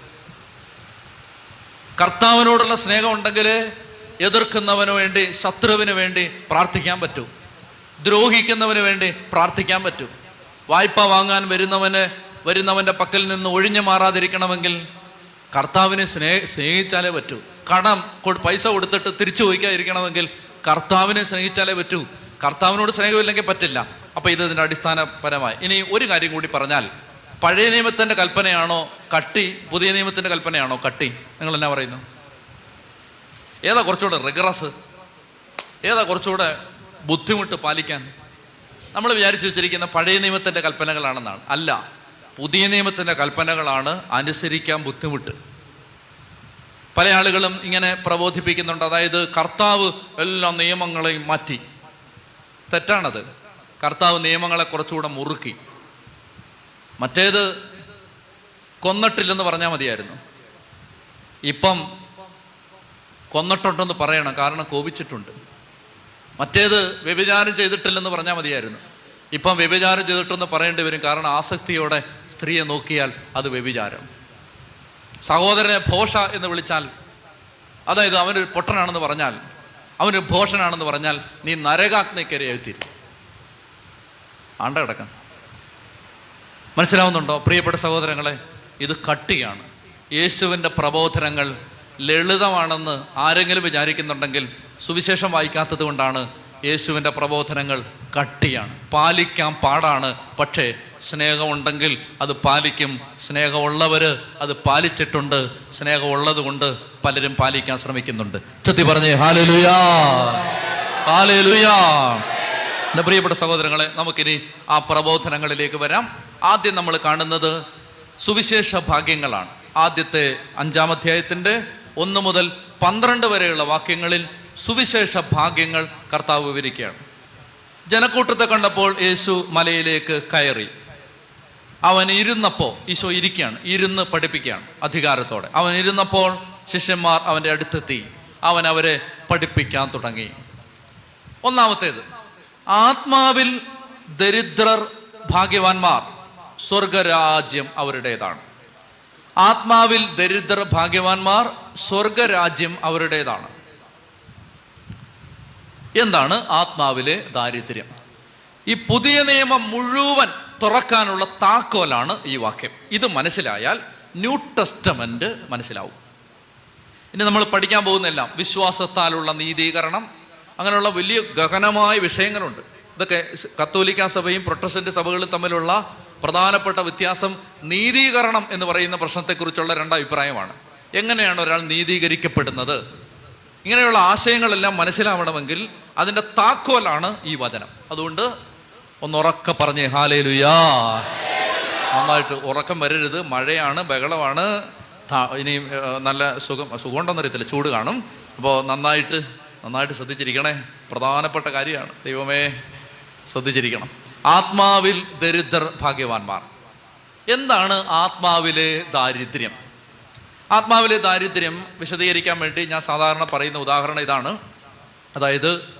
കർത്താവിനോടുള്ള സ്നേഹം ഉണ്ടെങ്കിൽ എതിർക്കുന്നവന് വേണ്ടി ശത്രുവിന് വേണ്ടി പ്രാർത്ഥിക്കാൻ പറ്റൂ. ദ്രോഹിക്കുന്നവന് വേണ്ടി പ്രാർത്ഥിക്കാൻ പറ്റും. വായ്പ വാങ്ങാൻ വരുന്നവന് വരുന്നവന്റെ പക്കൽ നിന്ന് ഒഴിഞ്ഞു മാറാതിരിക്കണമെങ്കിൽ കർത്താവിനെ സ്നേഹ സ്നേഹിച്ചാലേ പറ്റൂ. കടം പൈസ കൊടുത്തിട്ട് തിരിച്ചു ചോദിക്കാതിരിക്കണമെങ്കിൽ കർത്താവിനെ സ്നേഹിച്ചാലേ പറ്റൂ. കർത്താവിനോട് സ്നേഹമില്ലെങ്കിൽ പറ്റില്ല. അപ്പൊ ഇത് ഇതിന്റെ അടിസ്ഥാനപരമായി. ഇനി ഒരു കാര്യം കൂടി പറഞ്ഞാൽ പഴയ നിയമത്തിന്റെ കൽപ്പനയാണോ കട്ടി പുതിയ നിയമത്തിന്റെ കൽപ്പനയാണോ കട്ടി? നിങ്ങൾ എന്നാ പറയുന്നു? ഏതാ കുറച്ചുകൂടെ റിഗ്രസ് ഏതാ കുറച്ചുകൂടെ ബുദ്ധിമുട്ട് പാലിക്കാൻ നമ്മൾ വിചാരിച്ചു വെച്ചിരിക്കുന്ന പഴയ നിയമത്തിന്റെ കൽപ്പനകളാണെന്നാണ്. അല്ല പുതിയ നിയമത്തിന്റെ കൽപ്പനകളാണ് അനുസരിക്കാൻ ബുദ്ധിമുട്ട്. പല ആളുകളും ഇങ്ങനെ പ്രബോധിപ്പിക്കുന്നുണ്ട്. അതായത് കർത്താവ് എല്ലാ നിയമങ്ങളെയും മാറ്റി. തെറ്റാണത്. കർത്താവ് നിയമങ്ങളെ കുറച്ചുകൂടെ മുറുക്കി. മറ്റേത് കൊന്നിട്ടില്ലെന്ന് പറഞ്ഞാൽ മതിയായിരുന്നു. ഇപ്പം കൊന്നിട്ടുണ്ടെന്ന് പറയണം. കാരണം കോപിച്ചിട്ടുണ്ട്. മറ്റേത് വ്യഭിചാരം ചെയ്തിട്ടില്ലെന്ന് പറഞ്ഞാൽ മതിയായിരുന്നു. ഇപ്പം വ്യഭിചാരം ചെയ്തിട്ടെന്ന് പറയേണ്ടി വരും. കാരണം ആസക്തിയോടെ സ്ത്രീയെ നോക്കിയാൽ അത് വ്യഭിചാരം. സഹോദരനെ ഭോഷ എന്ന് വിളിച്ചാൽ അതായത് അവനൊരു പൊട്ടനാണെന്ന് പറഞ്ഞാൽ അവനൊരു ഭോഷനാണെന്ന് പറഞ്ഞാൽ നീ നരകാഗ്നിക്കരെ എഴുത്തിരും ആണ്ട കിടക്കാം. മനസ്സിലാവുന്നുണ്ടോ? പ്രിയപ്പെട്ട സഹോദരങ്ങളെ ഇത് കട്ടിയാണ്. യേശുവിന്റെ പ്രബോധനങ്ങൾ ലളിതമാണെന്ന് ആരെങ്കിലും വിചാരിക്കുന്നുണ്ടെങ്കിൽ സുവിശേഷം വായിക്കാത്തത് കൊണ്ടാണ് യേശുവിന്റെ പ്രബോധനങ്ങൾ കട്ടിയാണ്. പാലിക്കാൻ പാടാണ്. പക്ഷേ സ്നേഹമുണ്ടെങ്കിൽ അത് പാലിക്കും. സ്നേഹമുള്ളവർ അത് പാലിച്ചിട്ടുണ്ട്. സ്നേഹമുള്ളത് കൊണ്ട് പലരും പാലിക്കാൻ ശ്രമിക്കുന്നുണ്ട്. ചത്തി പറഞ്ഞേ ഹാലലുയാ ഹാലലുയാ. എന്റെ പ്രിയപ്പെട്ട സഹോദരങ്ങളെ നമുക്കിനി ആ പ്രബോധനങ്ങളിലേക്ക് വരാം. ആദ്യം നമ്മൾ കാണുന്നത് സുവിശേഷ ഭാഗ്യങ്ങളാണ്. ആദ്യത്തെ അഞ്ചാം അധ്യായത്തിന്റെ ഒന്ന് മുതൽ പന്ത്രണ്ട് വരെയുള്ള വാക്യങ്ങളിൽ സുവിശേഷ ഭാഗ്യങ്ങൾ കർത്താവ് വിവരിക്കുകയാണ്. ജനക്കൂട്ടത്തെ കണ്ടപ്പോൾ യേശു മലയിലേക്ക് കയറി. അവൻ ഇരുന്നപ്പോൾ ഈശോ ഇരിക്കുകയാണ് ഇരുന്ന് പഠിപ്പിക്കുകയാണ് അധികാരത്തോടെ. അവൻ ഇരുന്നപ്പോൾ ശിഷ്യന്മാർ അവന്റെ അടുത്തെത്തി. അവൻ അവരെ പഠിപ്പിക്കാൻ തുടങ്ങി. ഒന്നാമത്തേത് ആത്മാവിൽ ദരിദ്രർ ഭാഗ്യവാന്മാർ സ്വർഗരാജ്യം അവരുടേതാണ്. ആത്മാവിൽ ദരിദ്ര ഭാഗ്യവാന്മാർ സ്വർഗരാജ്യം അവരുടേതാണ്. എന്താണ് ആത്മാവിലെ ദാരിദ്ര്യം? ഈ പുതിയ നിയമം മുഴുവൻ തുറക്കാനുള്ള താക്കോലാണ് ഈ വാക്യം. ഇത് മനസ്സിലായാൽ ന്യൂ ടെസ്റ്റമെന്റ് മനസ്സിലാവും. ഇനി നമ്മൾ പഠിക്കാൻ പോകുന്നെല്ലാം വിശ്വാസത്താലുള്ള നീതീകരണം അങ്ങനെയുള്ള വലിയ ഗഹനമായ വിഷയങ്ങളുണ്ട്. ഇതൊക്കെ കത്തോലിക്കാ സഭയും പ്രൊട്ടസ്റ്റന്റ് സഭകളും തമ്മിലുള്ള പ്രധാനപ്പെട്ട വ്യത്യാസം നീതീകരണം എന്ന് പറയുന്ന പ്രശ്നത്തെക്കുറിച്ചുള്ള രണ്ട് അഭിപ്രായമാണ് എങ്ങനെയാണ് ഒരാൾ നീതീകരിക്കപ്പെടുന്നത്? ഇങ്ങനെയുള്ള ആശയങ്ങളെല്ലാം മനസ്സിലാവണമെങ്കിൽ അതിന്റെ താക്കോലാണ് ഈ വചനം. അതുകൊണ്ട് ഒന്ന് ഉറക്കെ പറഞ്ഞേ ഹാലേ ലുയാ നന്നായിട്ട് ഉറക്കം വരരുത്. മഴയാണ് ബഹളമാണ്. ഇനി നല്ല സുഖം സുഖമുണ്ടെന്നറിയത്തില്ല. ചൂട് കാണും. അപ്പോൾ നന്നായിട്ട് നന്നായിട്ട് ശ്രദ്ധിച്ചിരിക്കണേ. പ്രധാനപ്പെട്ട കാര്യമാണ്. ദൈവമേ ശ്രദ്ധിച്ചിരിക്കണം. ആത്മാവിൽ ദരിദ്രർ ഭാഗ്യവാന്മാർ. എന്താണ് ആത്മാവിലെ ദാരിദ്ര്യം? ആത്മാവിലെ ദാരിദ്ര്യം വിശദീകരിക്കാൻ വേണ്ടി ഞാൻ സാധാരണ പറയുന്ന ഉദാഹരണം ഇതാണ്. അതായത്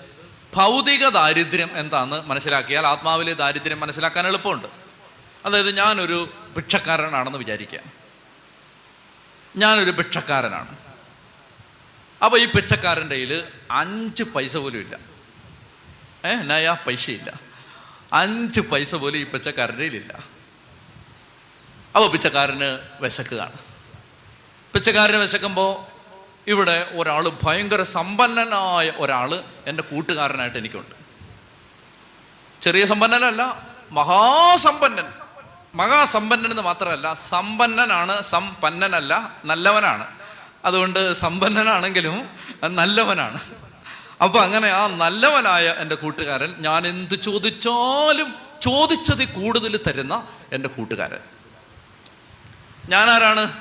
ഭൗതിക ദാരിദ്ര്യം എന്താണെന്ന് മനസ്സിലാക്കിയാൽ ആത്മാവിലെ ദാരിദ്ര്യം മനസ്സിലാക്കാൻ എളുപ്പമുണ്ട്. അതായത് ഞാനൊരു ഭിക്ഷക്കാരനാണെന്ന് വിചാരിക്കുക. ഞാനൊരു ഭിക്ഷക്കാരനാണ്. അപ്പോൾ ഈ ഭിക്ഷക്കാരന്റെ കയ്യിൽ അഞ്ച് പൈസ പോലും ഇല്ല. ഏ നയാ പൈസയില്ല. അഞ്ച് പൈസ പോലും ഈ പച്ചക്കാരന്റെ ഇല്ല അപ്പോൾ പിച്ചക്കാരന് വിശക്കുകയാണ്. പിച്ചക്കാരന് വിശക്കുമ്പോൾ ഇവിടെ ഒരാൾ ഭയങ്കര സമ്പന്നനായ ഒരാൾ എന്റെ കൂട്ടുകാരനായിട്ട് എനിക്കുണ്ട്. ചെറിയ സമ്പന്നനല്ല മഹാസമ്പന്നൻ. മഹാസമ്പന്നൻ എന്ന് മാത്രമല്ല സമ്പന്നനാണ് സമ്പന്നനല്ല നല്ലവനാണ്. അതുകൊണ്ട് സമ്പന്നനാണെങ്കിലും നല്ലവനാണ്. അപ്പൊ അങ്ങനെ ആ നല്ലവനായ എന്റെ കൂട്ടുകാരൻ ഞാൻ എന്ത് ചോദിച്ചാലും ചോദിച്ചതിൽ കൂടുതൽ തരുന്ന എന്റെ കൂട്ടുകാരൻ. ഞാൻ ആരാണ്?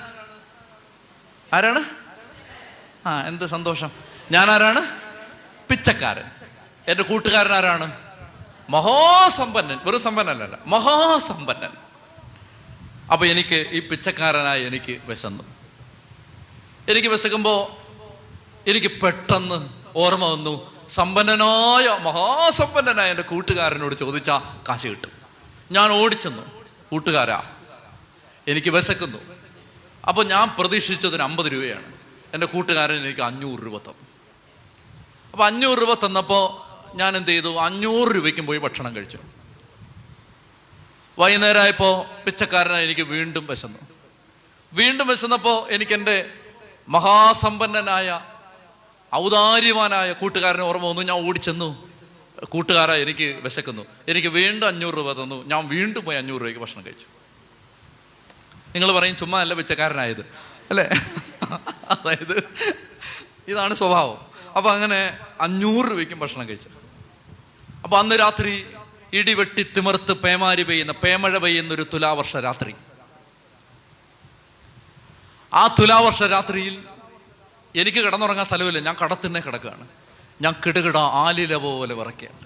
ആരാണ്? ആ എന്ത് സന്തോഷം. ഞാൻ ആരാണ്? പിച്ചക്കാരൻ. എന്റെ കൂട്ടുകാരൻ ആരാണ്? മഹാസമ്പന്നൻ. വെറും സമ്പന്നനല്ല മഹാസമ്പന്നൻ. അപ്പൊ എനിക്ക് ഈ പിച്ചക്കാരനായ എനിക്ക് വിശന്നു. എനിക്ക് വിശക്കുമ്പോൾ എനിക്ക് പെട്ടെന്ന് ഓർമ്മ വന്നു. സമ്പന്നനായ മഹാസമ്പന്നനായ എന്റെ കൂട്ടുകാരനോട് ചോദിച്ചാൽ കാശ് കിട്ടും. ഞാൻ ഓടിച്ചെന്നു. കൂട്ടുകാരാ എനിക്ക് വിശക്കുന്നു. അപ്പോൾ ഞാൻ പ്രതീക്ഷിച്ചതിന് അമ്പത് രൂപയാണ്. എന്റെ കൂട്ടുകാരൻ എനിക്ക് അഞ്ഞൂറ് രൂപ തന്നു. അപ്പോൾ അഞ്ഞൂറ് രൂപ തന്നപ്പോൾ ഞാൻ എന്ത് ചെയ്തു? അഞ്ഞൂറ് രൂപയ്ക്കും പോയി ഭക്ഷണം കഴിച്ചു. വൈകുന്നേരമായപ്പോൾ പിച്ചക്കാരനായി എനിക്ക് വീണ്ടും വിശന്നു. വീണ്ടും വിശന്നപ്പോൾ എനിക്കെന്റെ മഹാസമ്പന്നനായ ഔദാര്യവാനായ കൂട്ടുകാരനെ ഓർമ്മ വന്നു ഞാൻ ഓടിച്ചെന്നു കൂട്ടുകാരാ എനിക്ക് വിശക്കുന്നു. എനിക്ക് വീണ്ടും അഞ്ഞൂറ് രൂപ തന്നു. ഞാൻ വീണ്ടും പോയി അഞ്ഞൂറ് രൂപയ്ക്ക് ഭക്ഷണം കഴിച്ചു. നിങ്ങൾ പറയും ചുമ്മാ അല്ല പിച്ചക്കാരനായത്. അല്ലേ? അതായത് ഇതാണ് സ്വഭാവം. അപ്പൊ അങ്ങനെ അഞ്ഞൂറ് രൂപയ്ക്കും ഭക്ഷണം കഴിച്ചു. അപ്പൊ അന്ന് രാത്രി ഇടിവെട്ടി തിമിർത്ത് പേമാരി പെയ്യുന്ന പേമഴ പെയ്യുന്ന ഒരു തുലാവർഷ രാത്രി. ആ തുലാവർഷ രാത്രിയിൽ എനിക്ക് കിടന്നുറങ്ങാൻ സ്ഥലമില്ല. ഞാൻ കടത്തിന്നെ കിടക്കുകയാണ്. ഞാൻ കിടുകിട ആലില പോലെ വിറയ്ക്കുകയാണ്.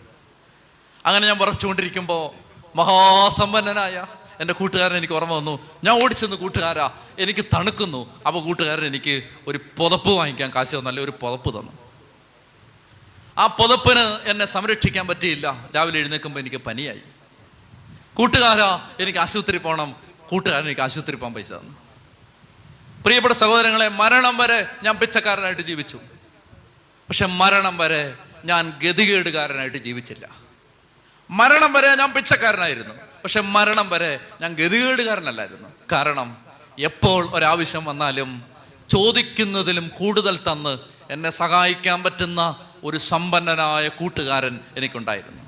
അങ്ങനെ ഞാൻ വിറച്ചുകൊണ്ടിരിക്കുമ്പോൾ മഹാസമ്പന്നനായ എന്റെ കൂട്ടുകാരൻ എനിക്ക് ഓർമ്മ വന്നു. ഞാൻ ഓടിച്ചെന്ന് കൂട്ടുകാരാ എനിക്ക് തണുക്കുന്നു. അപ്പോൾ കൂട്ടുകാരൻ എനിക്ക് ഒരു പുതപ്പ് വാങ്ങിക്കാൻ കാശ് തന്നല്ലേ ഒരു പുതപ്പ് തന്നു. ആ പുതപ്പിന് എന്നെ സംരക്ഷിക്കാൻ പറ്റിയില്ല. രാവിലെ എഴുന്നേൽക്കുമ്പോൾ എനിക്ക് പനിയായി. കൂട്ടുകാരാ എനിക്ക് ആശുപത്രി പോകണം കൂട്ടുകാരൻ എനിക്ക് ആശുപത്രി പോകാൻ പൈസ തന്നു. പ്രിയപ്പെട്ട സഹോദരങ്ങളെ മരണം വരെ ഞാൻ പിച്ചക്കാരനായിട്ട് ജീവിച്ചു. പക്ഷെ മരണം വരെ ഞാൻ ഗതികേടുകാരനായിട്ട് ജീവിച്ചില്ല. മരണം വരെ ഞാൻ പിച്ചക്കാരനായിരുന്നു. പക്ഷെ മരണം വരെ ഞാൻ ഗതികേടുകാരനല്ലായിരുന്നു. കാരണം എപ്പോൾ ഒരാവശ്യം വന്നാലും ചോദിക്കുന്നതിലും കൂടുതൽ തന്ന് എന്നെ സഹായിക്കാൻ പറ്റുന്ന ഒരു സമ്പന്നനായ കൂട്ടുകാരൻ എനിക്കുണ്ടായിരുന്നു.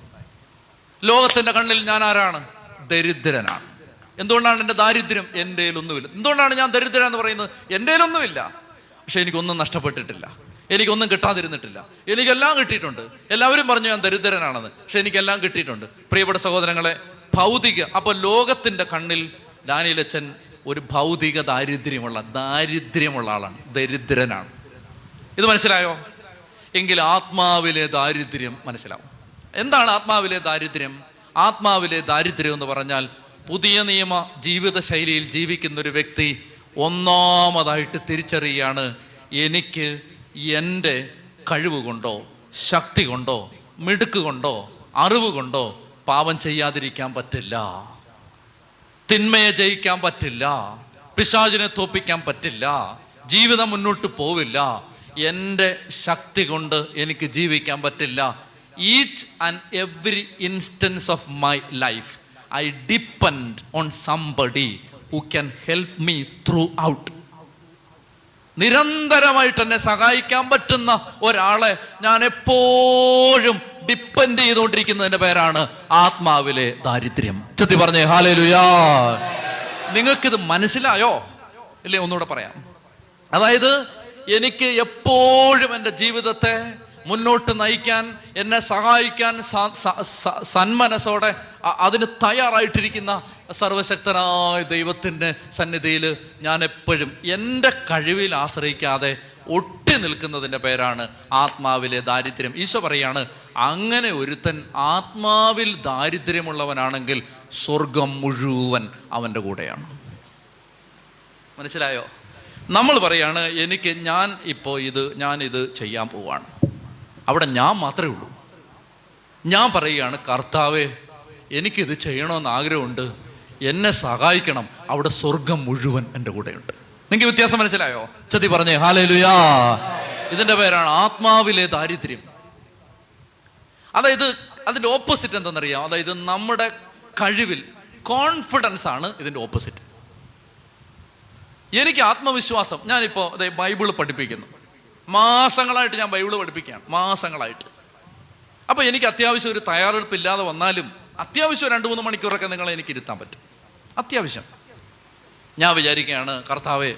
ലോകത്തിന്റെ കണ്ണിൽ ഞാൻ ആരാണ്? ദരിദ്രനാണ്. എന്തുകൊണ്ടാണ് എന്റെ ദാരിദ്ര്യം? എന്റെ ഒന്നുമില്ല എന്തുകൊണ്ടാണ് ഞാൻ ദരിദ്ര എന്ന് പറയുന്നത്? എന്റെ ഒന്നുമില്ല പക്ഷെ എനിക്കൊന്നും നഷ്ടപ്പെട്ടിട്ടില്ല. എനിക്കൊന്നും കിട്ടാതിരുന്നിട്ടില്ല. എനിക്കെല്ലാം കിട്ടിയിട്ടുണ്ട്. എല്ലാവരും പറഞ്ഞു ഞാൻ ദരിദ്രനാണെന്ന്. പക്ഷെ എനിക്കെല്ലാം കിട്ടിയിട്ടുണ്ട്. പ്രിയപ്പെട്ട സഹോദരങ്ങളെ ഭൗതിക അപ്പൊ ലോകത്തിന്റെ കണ്ണിൽ ദാനിയലച്ചൻ ഒരു ഭൗതിക ദാരിദ്ര്യമുള്ള ദാരിദ്ര്യമുള്ള ആളാണ്. ദരിദ്രനാണ്. ഇത് മനസ്സിലായോ? എങ്കിൽ ആത്മാവിലെ ദാരിദ്ര്യം മനസ്സിലാവും. എന്താണ് ആത്മാവിലെ ദാരിദ്ര്യം? ആത്മാവിലെ ദാരിദ്ര്യം എന്ന് പറഞ്ഞാൽ പുതിയ നിയമ ജീവിത ശൈലിയിൽ ജീവിക്കുന്ന ഒരു വ്യക്തി ഒന്നാമതായിട്ട് തിരിച്ചറിയുകയാണ് എനിക്ക് എന്റെ കഴിവ് കൊണ്ടോ ശക്തി കൊണ്ടോ മിടുക്ക് കൊണ്ടോ അറിവ് കൊണ്ടോ പാപം ചെയ്യാതിരിക്കാൻ പറ്റില്ല. തിന്മയെ ജയിക്കാൻ പറ്റില്ല. പിശാചിനെ തോപ്പിക്കാൻ പറ്റില്ല. ജീവിതം മുന്നോട്ട് പോവില്ല. എന്റെ ശക്തി കൊണ്ട് എനിക്ക് ജീവിക്കാൻ പറ്റില്ല. Each and every instance of my life I depend on somebody who can help me throughout നിരന്തരമായിട്ട് എന്നെ സഹായിക്കാൻ പറ്റുന്ന ഒരാളെ ഞാൻ എപ്പോഴും ഡിപ്പെൻഡ് ചെയ്തുകൊണ്ടിരിക്കുന്നതിന്റെ പേരാണ് ആത്മാവിലെ ദാരിദ്ര്യം. ചെത്തി പറഞ്ഞേ ഹാലേ ലുയാ നിങ്ങൾക്കിത് മനസ്സിലായോ? ഇല്ലേ ഒന്നുകൂടെ പറയാം. അതായത് എനിക്ക് എപ്പോഴും എന്റെ ജീവിതത്തെ മുന്നോട്ട് നയിക്കാൻ എന്നെ സഹായിക്കാൻ സന്മനസ്സോടെ അതിന് തയ്യാറായിട്ടിരിക്കുന്ന സർവശക്തനായ ദൈവത്തിന്റെ സന്നിധിയിൽ ഞാൻ എപ്പോഴും എന്റെ കഴിവിൽ ആശ്രയിക്കാതെ ഒട്ടി നിൽക്കുന്നതിന്റെ പേരാണ് ആത്മാവിലെ ദാരിദ്ര്യം. ഈശോ പറയാണ് അങ്ങനെ ഒരുത്തൻ ആത്മാവിൽ ദാരിദ്ര്യമുള്ളവനാണെങ്കിൽ സ്വർഗം മുഴുവൻ അവന്റെ കൂടെയാണ്. മനസ്സിലായോ? നമ്മൾ പറയാണ് എനിക്ക് ഞാൻ ഇപ്പോൾ ഇത് ഞാൻ ഇത് ചെയ്യാൻ പോവാണ്. അവിടെ ഞാൻ മാത്രമേ ഉള്ളൂ. ഞാൻ പറയുകയാണ് കർത്താവേ എനിക്കിത് ചെയ്യണമെന്ന് ആഗ്രഹമുണ്ട്. എന്നെ സഹായിക്കണം. അവിടെ സ്വർഗം മുഴുവൻ എന്റെ കൂടെയുണ്ട്. നിങ്ങൾക്ക് വ്യത്യാസം മനസ്സിലായോ? ചതി പറഞ്ഞേ ഹാലേ ലുയാ ഇതിന്റെ പേരാണ് ആത്മാവിലെ ദാരിദ്ര്യം. അതായത് അതിന്റെ ഓപ്പോസിറ്റ് എന്തെന്നറിയാം അതായത് നമ്മുടെ കഴിവിൽ കോൺഫിഡൻസ് ആണ് ഇതിന്റെ ഓപ്പോസിറ്റ് എനിക്ക് ആത്മവിശ്വാസം. ഞാനിപ്പോൾ അതെ ബൈബിൾ പഠിപ്പിക്കുന്നു. മാസങ്ങളായിട്ട് ഞാൻ ബൈബിൾ പഠിപ്പിക്കുകയാണ്. മാസങ്ങളായിട്ട്. അപ്പോൾ എനിക്ക് അത്യാവശ്യം ഒരു തയ്യാറെടുപ്പില്ലാതെ വന്നാലും അത്യാവശ്യം രണ്ട് മൂന്ന് മണിക്കൂറൊക്കെ നിങ്ങളെ എനിക്ക് ഇരുത്താൻ പറ്റും. അത്യാവശ്യം. ഞാൻ വിചാരിക്കുകയാണ് കർത്താവേ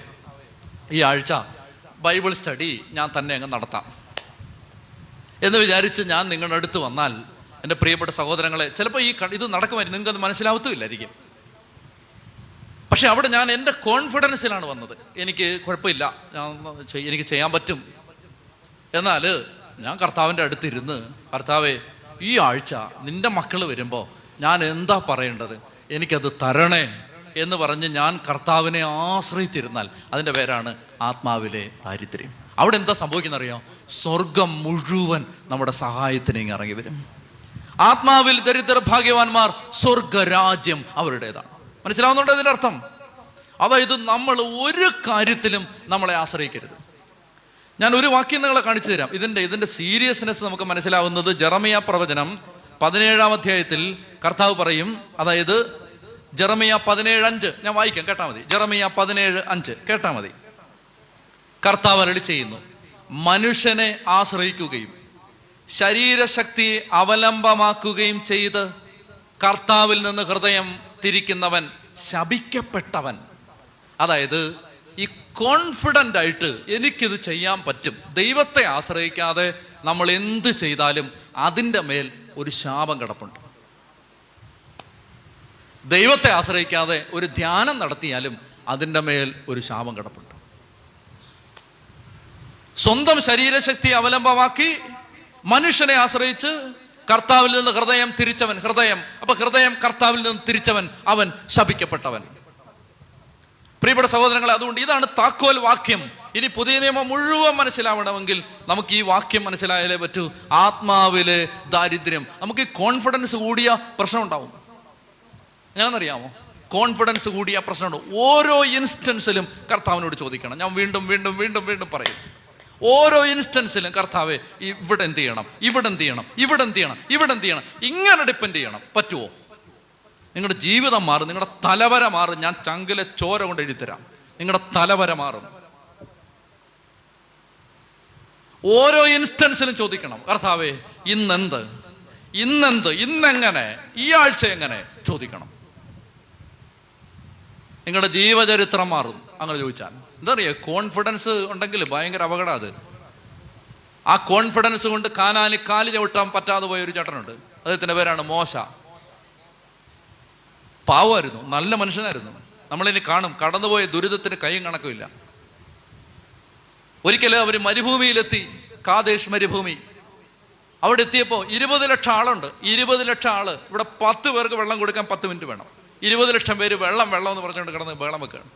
ഈ ആഴ്ച ബൈബിൾ സ്റ്റഡി ഞാൻ തന്നെ അങ്ങ് നടത്താം. എന്ന് വിചാരിച്ച് ഞാൻ നിങ്ങളുടെ അടുത്ത് വന്നാൽ എന്റെ പ്രിയപ്പെട്ട സഹോദരങ്ങളെ ചിലപ്പോൾ ഈ ഇത് നടക്കുമായിരിക്കും. നിങ്ങൾക്ക് അത് മനസ്സിലാവത്തുമില്ലായിരിക്കും. പക്ഷെ അവിടെ ഞാൻ എന്റെ കോൺഫിഡൻസിലാണ് വന്നത്. എനിക്ക് കുഴപ്പമില്ല. ഞാൻ എനിക്ക് ചെയ്യാൻ പറ്റും. എന്നാൽ ഞാൻ കർത്താവിന്റെ അടുത്തിരുന്ന് കർത്താവെ ഈ ആഴ്ച നിന്റെ മക്കൾ വരുമ്പോൾ ഞാൻ എന്താ പറയേണ്ടത്? എനിക്കത് തരണേ എന്ന് പറഞ്ഞ് ഞാൻ കർത്താവിനെ ആശ്രയിച്ചിരുന്നാൽ അതിന്റെ പേരാണ് ആത്മാവിലെ ദാരിദ്ര്യം. അവിടെ എന്താ സംഭവിക്കുന്ന അറിയോ സ്വർഗം മുഴുവൻ നമ്മുടെ സഹായത്തിന് ഇറങ്ങി വരും. ആത്മാവിൽ ദരിദ്ര ഭാഗ്യവാന്മാർ സ്വർഗരാജ്യം അവരുടേതാണ്. മനസ്സിലാവുന്നുണ്ടോ ഇതിന്റെ അർത്ഥം? അതായത് നമ്മൾ ഒരു കാര്യത്തിലും നമ്മളെ ആശ്രയിക്കരുത്. ഞാൻ ഒരു വാക്യം നിങ്ങളെ കാണിച്ചു തരാം. ഇതിന്റെ ഇതിന്റെ സീരിയസ്നെസ് നമുക്ക് മനസ്സിലാവുന്നത് ജെറമിയ പ്രവചനം പതിനേഴാം അധ്യായത്തിൽ കർത്താവ് പറയും അതായത് ജെറമിയ പതിനേഴ് അഞ്ച്. ഞാൻ വായിക്കാം കേട്ടാ മതി. ജെറമിയ പതിനേഴ് അഞ്ച്. കേട്ടാ മതി. കർത്താവ് അരളി ചെയ്യുന്നു മനുഷ്യനെ ആശ്രയിക്കുകയും ശരീരശക്തി അവലംബമാക്കുകയും ചെയ്ത് കർത്താവിൽ നിന്ന് ഹൃദയം തിരിക്കുന്നവൻ ശപിക്കപ്പെട്ടവൻ. അതായത് ഈ കോൺഫിഡന്റ് ആയിട്ട് എനിക്കിത് ചെയ്യാൻ പറ്റും. ദൈവത്തെ ആശ്രയിക്കാതെ നമ്മൾ എന്ത് ചെയ്താലും അതിന്റെ മേൽ ഒരു ശാപം കിടപ്പുണ്ട്. ദൈവത്തെ ആശ്രയിക്കാതെ ഒരു ധ്യാനം നടത്തിയാലും അതിന്റെ മേൽ ഒരു ശാപം കിടപ്പുണ്ട്. സ്വന്തം ശരീരശക്തി അവലംബമാക്കി മനുഷ്യനെ ആശ്രയിച്ച് കർത്താവിൽ നിന്ന് ഹൃദയം തിരിച്ചവൻ ഹൃദയം അപ്പൊ ഹൃദയം കർത്താവിൽ നിന്ന് തിരിച്ചവൻ അവൻ ശപിക്കപ്പെട്ടവൻ. പ്രിയപ്പെട്ട സഹോദരങ്ങളെ അതുകൊണ്ട് ഇതാണ് താക്കോൽ വാക്യം. ഇനി പുതിയ നിയമം മുഴുവൻ മനസ്സിലാവണമെങ്കിൽ നമുക്ക് ഈ വാക്യം മനസ്സിലായാലേ പറ്റൂ. ആത്മാവിലെ ദാരിദ്ര്യം. നമുക്ക് ഈ കോൺഫിഡൻസ് കൂടിയ പ്രശ്നം ഉണ്ടാവും. എങ്ങനെന്നറിയാമോ കോൺഫിഡൻസ് കൂടിയ പ്രശ്നമുണ്ട്. ഓരോ ഇൻസ്റ്റൻസിലും കർത്താവിനോട് ചോദിക്കണം. ഞാൻ വീണ്ടും വീണ്ടും വീണ്ടും വീണ്ടും പറയും. ഓരോ ഇൻസ്റ്റൻസിലും കർത്താവെ ഇവിടെ എന്ത് ചെയ്യണം? ഇവിടെ എന്ത് ചെയ്യണം? ഇവിടെ എന്ത് ചെയ്യണം? ഇവിടെ എന്ത് ചെയ്യണം? ഇങ്ങനെ ഡിപ്പെൻഡ് ചെയ്യണം. പറ്റുമോ നിങ്ങളുടെ ജീവിതം മാറും. നിങ്ങളുടെ തലവര മാറും. ഞാൻ ചങ്കിലെ ചോര കൊണ്ട് എഴുതിത്തരാം നിങ്ങളുടെ തലവര മാറും. ഓരോ ഇൻസ്റ്റൻസിലും ചോദിക്കണം. കർത്താവേ ഇന്നെന്ത്? ഇന്നെന്ത്? ഇന്നെങ്ങനെ? ഈ ആഴ്ച എങ്ങനെ? ചോദിക്കണം. നിങ്ങളുടെ ജീവചരിത്രം മാറും. അങ്ങനെ ചോദിച്ചാൽ. എന്താ പറയുക കോൺഫിഡൻസ് ഉണ്ടെങ്കിൽ ഭയങ്കര അപകടം അത്. ആ കോൺഫിഡൻസ് കൊണ്ട് കാനാലി കാലി ചവിട്ടാൻ പറ്റാതെ പോയ ഒരു ചേട്ടനുണ്ട്. അദ്ദേഹത്തിന്റെ പേരാണ് മോശ. പാവമായിരുന്നു. നല്ല മനുഷ്യനായിരുന്നു നമ്മളിനി കാണും. കടന്നുപോയ ദുരിതത്തിന് കൈയും കണക്കുമില്ല. ഒരിക്കലും അവർ മരുഭൂമിയിലെത്തി. കാദേശ് മരുഭൂമി. അവിടെ എത്തിയപ്പോൾ ഇരുപത് ലക്ഷം ആളുണ്ട്. ഇരുപത് ലക്ഷം ആൾ. ഇവിടെ പത്ത് പേർക്ക് വെള്ളം കൊടുക്കാൻ പത്ത് മിനിറ്റ് വേണം. ഇരുപത് ലക്ഷം പേര് വെള്ളം വെള്ളം എന്ന് പറഞ്ഞുകൊണ്ട് കിടന്ന് വെള്ളം വെക്കുകയാണ്.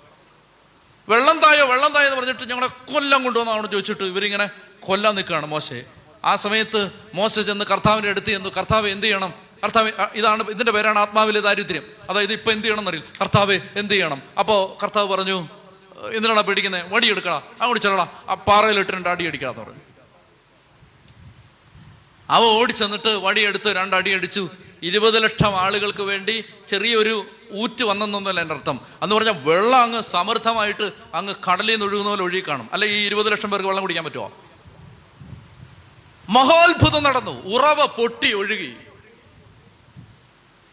വെള്ളം തായോ വെള്ളം തായോ എന്ന് പറഞ്ഞിട്ട് ഞങ്ങളെ കൊല്ലം കൊണ്ടുവന്നാണ് ചോദിച്ചിട്ട് ഇവരിങ്ങനെ കൊല്ലം നിൽക്കുകയാണ് മോശെ. ആ സമയത്ത് മോശ ചെന്ന് കർത്താവിന്റെ അടുത്ത് ചെന്നു കർത്താവ് എന്ത് ചെയ്യണം? കർത്താവ് ഇതാണ് ഇതിന്റെ പേരാണ് ആത്മാവിലെ ദാരിദ്ര്യം. അതായത് ഇപ്പൊ എന്ത് ചെയ്യണം എന്നറിയില്ല. കർത്താവ് എന്ത് ചെയ്യണം? അപ്പോൾ കർത്താവ് പറഞ്ഞു എന്തിനാണ് പേടിക്കുന്നത് വടി എടുക്കടാ. അങ്ങോട്ട് ചെല്ലടാ ആ പാറയിലിട്ട് രണ്ട് അടി അടിക്കടാന്ന് പറഞ്ഞു. അവ ഓടിച്ചെന്നിട്ട് വടിയെടുത്ത് രണ്ടടി അടിച്ചു. ഇരുപത് ലക്ഷം ആളുകൾക്ക് വേണ്ടി ചെറിയൊരു ഊറ്റ് വന്നെന്നൊന്നുമല്ല എന്റെ അർത്ഥം. എന്ന് പറഞ്ഞാൽ വെള്ളം അങ്ങ് സമൃദ്ധമായിട്ട് അങ്ങ് കടലിൽ നിന്ന് ഒഴുകുന്ന പോലെ ഒഴുകി കാണും. അല്ലെ ഈ ഇരുപത് ലക്ഷം പേർക്ക് വെള്ളം കുടിക്കാൻ പറ്റുമോ മഹോത്ഭുതം നടന്നു. ഉറവ പൊട്ടി ഒഴുകി.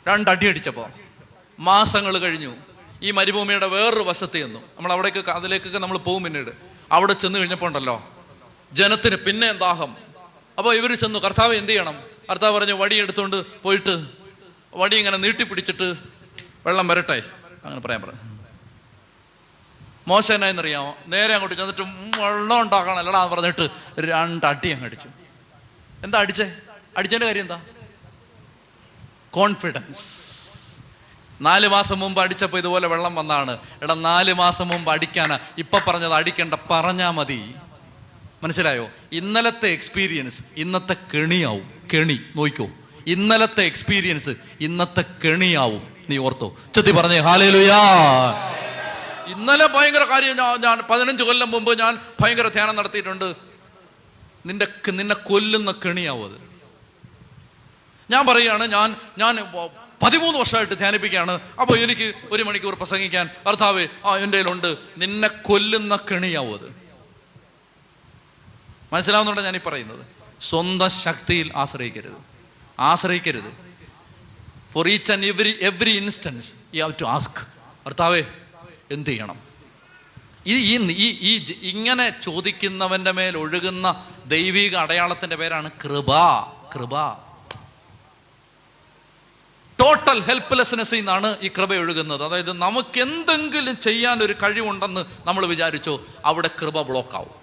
രണ്ടടി അടിച്ചപ്പോ മാസങ്ങൾ കഴിഞ്ഞു. ഈ മരുഭൂമിയുടെ വേറൊരു വശത്ത് ചെന്നു. നമ്മൾ അവിടേക്ക് അതിലേക്കൊക്കെ നമ്മൾ പോകും പിന്നീട്. അവിടെ ചെന്ന് കഴിഞ്ഞപ്പോൾ ഉണ്ടല്ലോ ജനത്തിന് പിന്നെ ദാഹം. അപ്പോൾ ഇവർ ചെന്നു കർത്താവ് എന്ത് ചെയ്യണം? കർത്താവ് പറഞ്ഞു വടി എടുത്തുകൊണ്ട് പോയിട്ട് വടി ഇങ്ങനെ നീട്ടിപ്പിടിച്ചിട്ട് വെള്ളം വരട്ടെ. അങ്ങനെ പറയാൻ പറഞ്ഞു. മോശനായെന്നറിയാമോ നേരെ അങ്ങോട്ട് ചെന്നിട്ട് വെള്ളം ഉണ്ടാക്കണല്ലടാ എന്ന് പറഞ്ഞിട്ട് രണ്ടടി അങ്ങ് അടിച്ചു. എന്താ അടിച്ചേ? അടിച്ചതിന്റെ കാര്യം എന്താ? കോൺഫിഡൻസ് നാല് മാസം മുമ്പ് അടിച്ചപ്പോൾ ഇതുപോലെ വെള്ളം വന്നാണ്. എടാ നാല് മാസം മുമ്പ് അടിക്കാനാ. ഇപ്പൊ പറഞ്ഞത് അടിക്കണ്ട പറഞ്ഞാ മതി. മനസ്സിലായോ? ഇന്നലത്തെ എക്സ്പീരിയൻസ് ഇന്നത്തെ കെണിയാവും. കെണി നോയിക്കോ ഇന്നലത്തെ എക്സ്പീരിയൻസ് ഇന്നത്തെ കെണിയാവും. നീ ഓർത്തോ. ചെത്തി പറഞ്ഞേ ഹാലേലുയാ ഇന്നലെ ഭയങ്കര കാര്യം ഞാൻ പതിനഞ്ച് കൊല്ലം മുമ്പ് ഞാൻ ഭയങ്കര ധ്യാനം നടത്തിയിട്ടുണ്ട്. നിന്റെ നിന്നെ കൊല്ലുന്ന കെണിയാവും അത്. ഞാൻ പറയുകയാണ് ഞാൻ ഞാൻ പതിമൂന്ന് വർഷമായിട്ട് ധ്യാനിപ്പിക്കുകയാണ്. അപ്പോൾ എനിക്ക് ഒരു മണിക്കൂർ പ്രസംഗിക്കാൻ ഭർത്താവ് ആ എന്റെ കയ്യിലുണ്ട്. നിന്നെ കൊല്ലുന്ന കെണിയാവും അത്. മനസ്സിലാവുന്നുണ്ടോ ഞാനീ പറയുന്നത്? സ്വന്തം ശക്തിയിൽ ആശ്രയിക്കരുത്. ആശ്രയിക്കരുത്. For each and every every instance you have to ask ഭർത്താവേ എന്ത് ചെയ്യണം? ഈ ഈ ഇങ്ങനെ ചോദിക്കുന്നവന്റെ മേൽ ഒഴുകുന്ന ദൈവിക അടയാളത്തിന്റെ പേരാണ് കൃപ. കൃപ. ടോട്ടൽ ഹെൽപ്ലെസ്നെസ് നിന്നാണ് ഈ കൃപ ഒഴുകുന്നത്. അതായത് നമുക്ക് എന്തെങ്കിലും ചെയ്യാൻ ഒരു കഴിവുണ്ടെന്ന് നമ്മൾ വിചാരിച്ചോ അവിടെ കൃപ ബ്ലോക്ക് ആവും.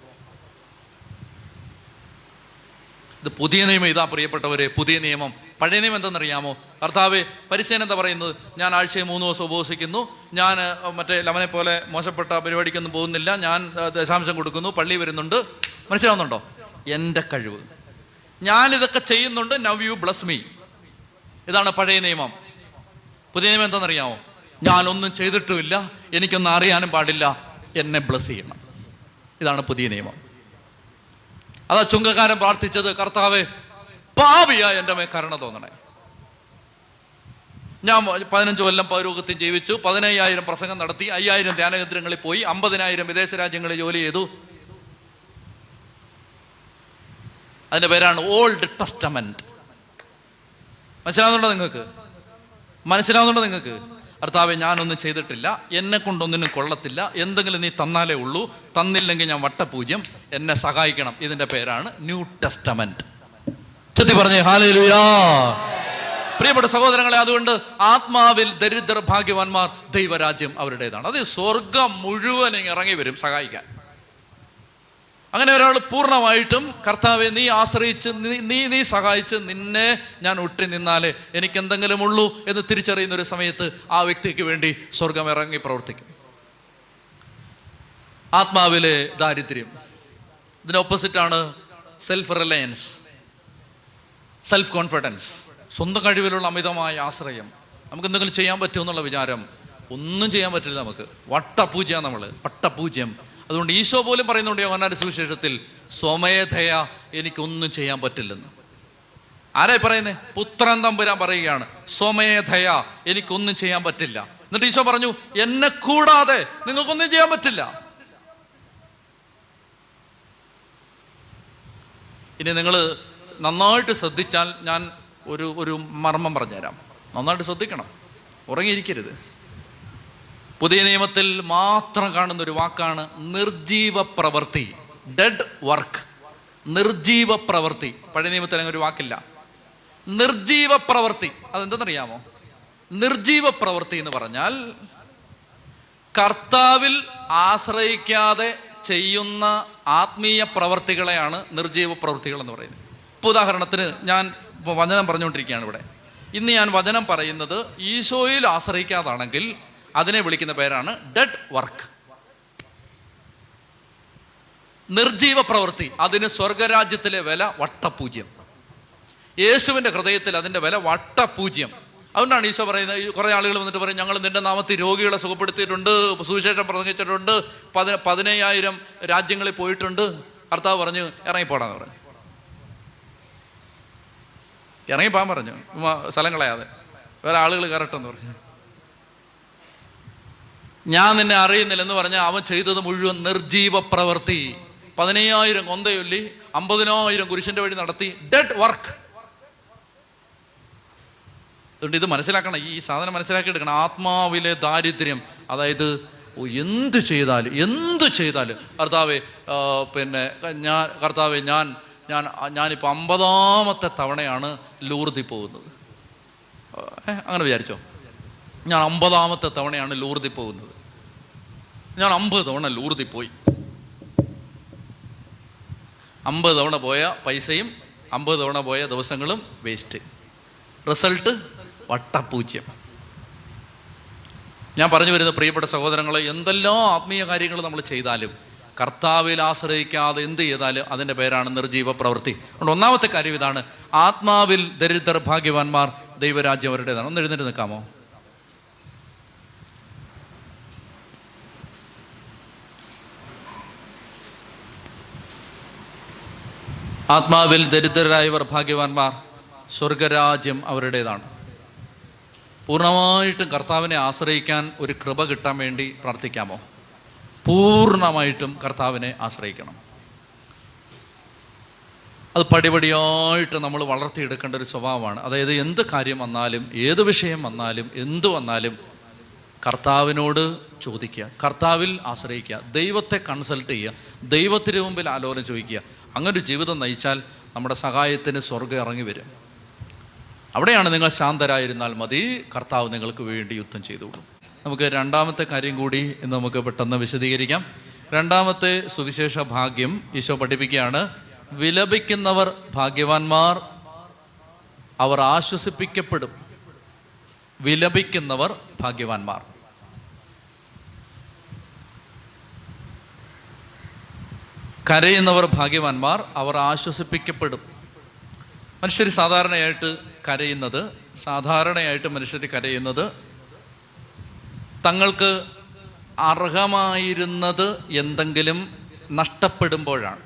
ഇത് പുതിയ നിയമം ഇതാ പ്രിയപ്പെട്ടവരെ പുതിയ നിയമം. പഴയ നിയമം എന്തെന്നറിയാമോ? കർത്താവ് പരിശീലനം എന്താ പറയുന്നത്? ഞാൻ ആഴ്ചയിൽ മൂന്ന് ദിവസം ഉപവസിക്കുന്നു. ഞാൻ മറ്റേ ലവനെ പോലെ മോശപ്പെട്ട പരിപാടിക്കൊന്നും പോകുന്നില്ല. ഞാൻ ദശാംശം കൊടുക്കുന്നു. പള്ളി വരുന്നുണ്ട്. മനസ്സിലാവുന്നുണ്ടോ? എന്റെ കഴിവ്. ഞാനിതൊക്കെ ചെയ്യുന്നുണ്ട്. നവ് യു ബ്ലസ് മീ ഇതാണ് പഴയ നിയമം. പുതിയ നിയമം എന്താണെന്നറിയാമോ? ഞാനൊന്നും ചെയ്തിട്ടുമില്ല എനിക്കൊന്നും അറിയാനും പാടില്ല എന്നെ ബ്ലസ് ചെയ്യണം. ഇതാണ് പുതിയ നിയമം. അതാ ചുങ്കക്കാരൻ പ്രാർത്ഥിച്ചത് കർത്താവ് പാവിയാ എന്റെ മേ കരുണ തോന്നണേ. ഞാൻ പതിനഞ്ച് കൊല്ലം പൗരോഗത്തിൽ ജീവിച്ചു പതിനയ്യായിരം പ്രസംഗം നടത്തി അയ്യായിരം ധ്യാനകേന്ദ്രങ്ങളിൽ പോയി അമ്പതിനായിരം വിദേശ രാജ്യങ്ങളിൽ ജോലി ചെയ്തു. അതിന്റെ പേരാണ് ഓൾഡ് ടെസ്റ്റമെന്റ് മനസ്സിലാവുന്നുണ്ടോ നിങ്ങൾക്ക്? മനസ്സിലാവുന്നുണ്ടോ നിങ്ങൾക്ക്? ഭർത്താവെ ഞാനൊന്നും ചെയ്തിട്ടില്ല. എന്നെ കൊണ്ടൊന്നിനും കൊള്ളത്തില്ല. എന്തെങ്കിലും നീ തന്നാലേ ഉള്ളൂ. തന്നില്ലെങ്കിൽ ഞാൻ വട്ടപൂജ്യം. എന്നെ സഹായിക്കണം. ഇതിന്റെ പേരാണ് ന്യൂ ടെസ്റ്റമെന്റ്. ചെത്തി പറഞ്ഞേ ഹാലേലുയാ. പ്രിയപ്പെട്ട സഹോദരങ്ങളെ അതുകൊണ്ട് ആത്മാവിൽ ദരിദ്ര ഭാഗ്യവാന്മാർ ദൈവരാജ്യം അവരുടേതാണ്. അത് സ്വർഗം മുഴുവൻ ഇറങ്ങി വരും സഹായിക്കാൻ. അങ്ങനെ ഒരാൾ പൂർണമായിട്ടും കർത്താവെ നീ ആശ്രയിച്ച് നീ നീ സഹായിച്ച് നിന്നെ ഞാൻ ഒട്ടി നിന്നാലേ എനിക്ക് എന്തെങ്കിലും ഉള്ളൂ എന്ന് തിരിച്ചറിയുന്ന ഒരു സമയത്ത് ആ വ്യക്തിക്ക് വേണ്ടി സ്വർഗം ഇറങ്ങി പ്രവർത്തിക്കും. ആത്മാവിലെ ദാരിദ്ര്യം. ഇതിന് ഓപ്പോസിറ്റാണ് സെൽഫ് റിലയൻസ് സെൽഫ് കോൺഫിഡൻസ് സ്വന്തം കഴിവിലുള്ള അമിതമായ ആശ്രയം. നമുക്ക് എന്തെങ്കിലും ചെയ്യാൻ പറ്റുമെന്നുള്ള വിചാരം. ഒന്നും ചെയ്യാൻ പറ്റില്ല നമുക്ക്. വട്ടപൂജ്യ നമ്മൾ വട്ടപൂജ്യം. അതുകൊണ്ട് ഈശോ പോലും പറയുന്നുണ്ട് യോഹന്നാന്റെ സുവിശേഷത്തിൽ സ്വമേധയ എനിക്കൊന്നും ചെയ്യാൻ പറ്റില്ലെന്ന്. ആരായി പറയുന്നേ? പുത്രൻ തമ്പുരാൻ പറയുകയാണ് സ്വമേധയ എനിക്കൊന്നും ചെയ്യാൻ പറ്റില്ല. എന്നിട്ട് ഈശോ പറഞ്ഞു എന്നെ കൂടാതെ നിങ്ങൾക്കൊന്നും ചെയ്യാൻ പറ്റില്ല. ഇനി നിങ്ങൾ നന്നായിട്ട് ശ്രദ്ധിച്ചാൽ ഞാൻ ഒരു ഒരു മർമ്മം പറഞ്ഞുതരാം. നന്നായിട്ട് ശ്രദ്ധിക്കണം. ഉറങ്ങിയിരിക്കരുത്. പുതിയ നിയമത്തിൽ മാത്രം കാണുന്ന ഒരു വാക്കാണ് നിർജീവ പ്രവൃത്തി ഡെഡ് വർക്ക് നിർജീവ പ്രവൃത്തി പഴയ നിയമത്തിൽ അങ്ങനെ ഒരു വാക്കില്ല. നിർജീവ പ്രവൃത്തി അതെന്തെന്നറിയാമോ? നിർജീവ പ്രവൃത്തി എന്ന് പറഞ്ഞാൽ കർത്താവിൽ ആശ്രയിക്കാതെ ചെയ്യുന്ന ആത്മീയ പ്രവർത്തികളെയാണ് നിർജീവ പ്രവൃത്തികൾ എന്ന് പറയുന്നത്. ഇപ്പോൾ ഉദാഹരണത്തിന് ഞാൻ വചനം പറഞ്ഞുകൊണ്ടിരിക്കുകയാണ് ഇവിടെ. ഇന്ന് ഞാൻ വചനം പറയുന്നത് ഈശോയിൽ ആശ്രയിക്കാതാണെങ്കിൽ അതിനെ വിളിക്കുന്ന പേരാണ് ഡെഡ് വർക്ക്. നിർജീവ പ്രവൃത്തി അതിന് സ്വർഗരാജ്യത്തിലെ വില വട്ടപൂജ്യം. യേശുവിന്റെ ഹൃദയത്തിൽ അതിന്റെ വില വട്ടപൂജ്യം. അതുകൊണ്ടാണ് ഈശോ പറയുന്നത് കുറേ ആളുകൾ വന്നിട്ട് പറയും ഞങ്ങൾ നിന്റെ നാമത്തിൽ രോഗികളെ സുഖപ്പെടുത്തിയിട്ടുണ്ട് സുവിശേഷം പ്രസംഗിച്ചിട്ടുണ്ട് പതി പതിനയ്യായിരം രാജ്യങ്ങളിൽ പോയിട്ടുണ്ട്. കർത്താവ് പറഞ്ഞു ഇറങ്ങിപ്പോടാന്ന് പറഞ്ഞു. ഇറങ്ങിപ്പോകാൻ പറഞ്ഞു സ്ഥലം കളയാതെ. വേറെ ആളുകൾ കയറട്ടെന്ന് പറഞ്ഞു. ഞാൻ നിന്നെ അറിയുന്നില്ല എന്ന് പറഞ്ഞാൽ അവൻ ചെയ്തത് മുഴുവൻ നിർജീവ പ്രവൃത്തി. പതിനയ്യായിരം കൊന്തയൊല്ലി അമ്പതിനായിരം കുരിശിന്റെ വഴി നടത്തി ഡെഡ് വർക്ക് അതുകൊണ്ട് ഇത് മനസ്സിലാക്കണം ഈ സാധനം മനസ്സിലാക്കി എടുക്കണം. ആത്മാവിലെ ദാരിദ്ര്യം അതായത് എന്ത് ചെയ്താലും എന്ത് ചെയ്താലും. കർത്താവെ പിന്നെ ഞാൻ കർത്താവെ ഞാൻ ഞാൻ ഞാനിപ്പോൾ അമ്പതാമത്തെ തവണയാണ് ലൂർതി പോകുന്നത്. അങ്ങനെ വിചാരിച്ചോ? ഞാൻ അമ്പതാമത്തെ തവണയാണ് ലൂർതി പോകുന്നത്. ഞാൻ അമ്പത് തവണ ലൂർതി പോയി. അമ്പത് തവണ പോയ പൈസയും അമ്പത് തവണ പോയ ദിവസങ്ങളും വേസ്റ്റ്. റിസൾട്ട് വട്ടപൂജ്യം. ഞാൻ പറഞ്ഞു വരുന്ന പ്രിയപ്പെട്ട സഹോദരങ്ങളെ എന്തെല്ലാം ആത്മീയ കാര്യങ്ങൾ നമ്മൾ ചെയ്താലും കർത്താവിൽ ആശ്രയിക്കാതെ എന്ത് ചെയ്താലും അതിന്റെ പേരാണ് നിർജീവ പ്രവൃത്തി. അതുകൊണ്ട് ഒന്നാമത്തെ കാര്യം ഇതാണ് ആത്മാവിൽ ദരിദ്രർ ഭാഗ്യവാന്മാർ ദൈവരാജ്യം അവരുടേതാണ്. ഒന്ന് എഴുന്നേറ്റ് നിൽക്കാമോ? ആത്മാവിൽ ദരിദ്രരായവർ ഭാഗ്യവാന്മാർ സ്വർഗരാജ്യം അവരുടേതാണ്. പൂർണമായിട്ടും കർത്താവിനെ ആശ്രയിക്കാൻ ഒരു കൃപ കിട്ടാൻ വേണ്ടി പ്രാർത്ഥിക്കാമോ? പൂർണമായിട്ടും കർത്താവിനെ ആശ്രയിക്കണം. അത് പടിപടിയായിട്ട് നമ്മൾ വളർത്തിയെടുക്കേണ്ട ഒരു സ്വഭാവമാണ്. അതായത് എന്ത് കാര്യം വന്നാലും ഏത് വിഷയം വന്നാലും എന്ത് വന്നാലും കർത്താവിനോട് ചോദിക്കുക കർത്താവിൽ ആശ്രയിക്കുക ദൈവത്തെ കൺസൾട്ട് ചെയ്യുക ദൈവത്തിന് മുമ്പിൽ ആലോചന ചോദിക്കുക അങ്ങനെ ഒരു ജീവിതം നയിച്ചാൽ നമ്മുടെ സഹായത്തിന് സ്വർഗം ഇറങ്ങി വരും. അവിടെയാണ് നിങ്ങൾ ശാന്തരായിരുന്നാൽ മതി. കർത്താവ് നിങ്ങൾക്ക് വേണ്ടി യുദ്ധം ചെയ്തോളും നമുക്ക് രണ്ടാമത്തെ കാര്യം കൂടി ഇന്ന് നമുക്ക് പെട്ടെന്ന് വിശദീകരിക്കാം. രണ്ടാമത്തെ സുവിശേഷ ഭാഗ്യം ഈശോ പഠിപ്പിക്കുകയാണ്. വിലപിക്കുന്നവർ ഭാഗ്യവാന്മാർ അവർ ആശ്വസിപ്പിക്കപ്പെടും. വിലപിക്കുന്നവർ ഭാഗ്യവാന്മാർ. കരയുന്നവർ ഭാഗ്യവാന്മാർ അവർ ആശ്വസിപ്പിക്കപ്പെടും. മനുഷ്യർ സാധാരണയായിട്ട് കരയുന്നത് സാധാരണയായിട്ട് മനുഷ്യർ കരയുന്നത് തങ്ങൾക്ക് അർഹമായിരുന്നത് എന്തെങ്കിലും നഷ്ടപ്പെടുമ്പോഴാണ്.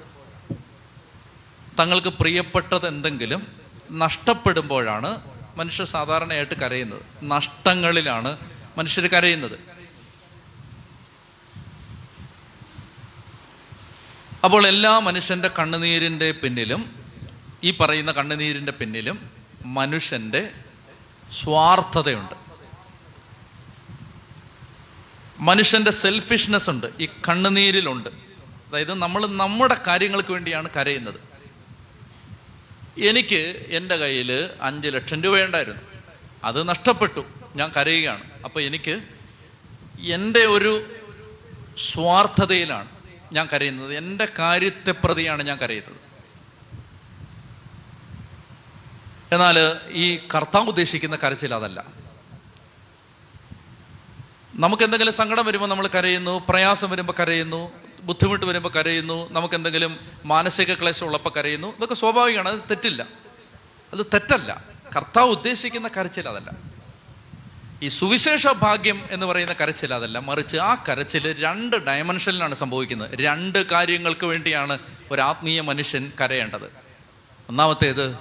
തങ്ങൾക്ക് പ്രിയപ്പെട്ടത് എന്തെങ്കിലും നഷ്ടപ്പെടുമ്പോഴാണ് മനുഷ്യർ സാധാരണയായിട്ട് കരയുന്നത്. നഷ്ടങ്ങളിലാണ് മനുഷ്യർ കരയുന്നത്. അപ്പോൾ എല്ലാ മനുഷ്യന്റെ കണ്ണുനീരിന്റെ പിന്നിലും ഈ പറയുന്ന കണ്ണുനീരിന്റെ പിന്നിലും മനുഷ്യന്റെ സ്വാർത്ഥതയുണ്ട്. മനുഷ്യന്റെ സെൽഫിഷ്നെസ് ഉണ്ട് ഈ കണ്ണുനീരിലുണ്ട്. അതായത് നമ്മൾ നമ്മുടെ കാര്യങ്ങൾക്ക് വേണ്ടിയാണ് കരയുന്നത്. എനിക്ക് എന്റെ കയ്യിൽ അഞ്ച് ലക്ഷം രൂപ രൂപയുണ്ടായിരുന്നു അത് നഷ്ടപ്പെട്ടു ഞാൻ കരയുകയാണ്. അപ്പോൾ എനിക്ക് എന്റെ ഒരു സ്വാർത്ഥതയിലാണ്. ഞാൻ കരയുന്നത്. എന്റെ കാര്യത്തെ പ്രതിയാണ് ഞാൻ കരയുന്നത്. എന്നാൽ ഈ കർത്താവ് ഉദ്ദേശിക്കുന്ന കരച്ചിൽ അതല്ല. നമുക്ക് എന്തെങ്കിലും സങ്കടം വരുമ്പോൾ നമ്മൾ കരയുന്നു പ്രയാസം വരുമ്പോൾ കരയുന്നു ബുദ്ധിമുട്ട് വരുമ്പോൾ കരയുന്നു നമുക്ക് എന്തെങ്കിലും മാനസിക ക്ലേശം ഉള്ളപ്പോൾ കരയുന്നു. ഇതൊക്കെ സ്വാഭാവികമാണ് അത് തെറ്റില്ല. അത് തെറ്റല്ല. കർത്താവ് ഉദ്ദേശിക്കുന്ന കരച്ചിൽ അതല്ല. ഈ സുവിശേഷ ഭാഗ്യം എന്ന് പറയുന്ന കരച്ചിൽ അതല്ല മറിച്ച് ആ കരച്ചിൽ രണ്ട് ഡയമെൻഷനിലാണ് സംഭവിക്കുന്നത്. രണ്ട് കാര്യങ്ങൾക്ക് വേണ്ടിയാണ് ഒരു ആത്മീയ മനുഷ്യൻ കരയേണ്ടത്. ഒന്നാമത്തേത്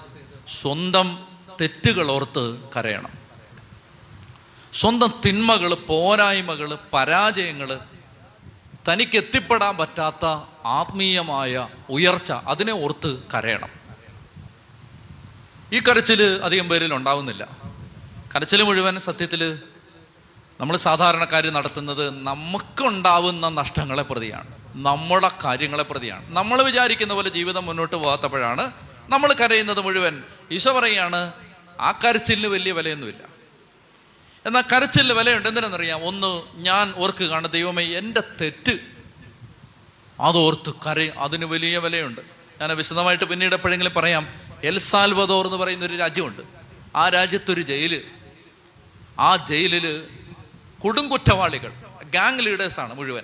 സ്വന്തം തെറ്റുകൾ ഓർത്ത് കരയണം. സ്വന്തം തിന്മകൾ പോരായ്മകൾ പരാജയങ്ങൾ തനിക്ക് എത്തിപ്പെടാൻ പറ്റാത്ത ആത്മീയമായ ഉയർച്ച അതിനെ ഓർത്ത് കരയണം. ഈ കരച്ചിൽ അധികം പേരിൽ ഉണ്ടാവുന്നില്ല. കരച്ചിൽ മുഴുവൻ സത്യത്തിൽ നമ്മൾ സാധാരണക്കാർ നടത്തുന്നത് നമുക്കുണ്ടാവുന്ന നഷ്ടങ്ങളെ പ്രതിയാണ്. നമ്മുടെ കാര്യങ്ങളെ പ്രതിയാണ്. നമ്മൾ വിചാരിക്കുന്ന പോലെ ജീവിതം മുന്നോട്ട് പോകാത്തപ്പോഴാണ് നമ്മൾ കരയുന്നത് മുഴുവൻ. ഈശോ പറയുകയാണ് ആ കരച്ചിലിന് വലിയ വിലയൊന്നുമില്ല. എന്നാൽ കരച്ചിലിന് വിലയുണ്ട്. എന്തിനാണെന്നറിയാം ഒന്ന് ഞാൻ ഓർക്കുകയാണ് ദൈവമേ എന്റെ തെറ്റ് അതോർത്ത് കര അതിന് വലിയ വിലയുണ്ട്. ഞാൻ വിശദമായിട്ട് പിന്നീട് എപ്പോഴെങ്കിലും പറയാം എൽ സാൽവദോർ എന്ന് പറയുന്ന ഒരു രാജ്യമുണ്ട്. ആ രാജ്യത്തൊരു ജയിൽ. ആ ജയിലിൽ കൊടുങ്കുറ്റവാളികൾ ഗാങ് ലീഡേഴ്സാണ് മുഴുവൻ.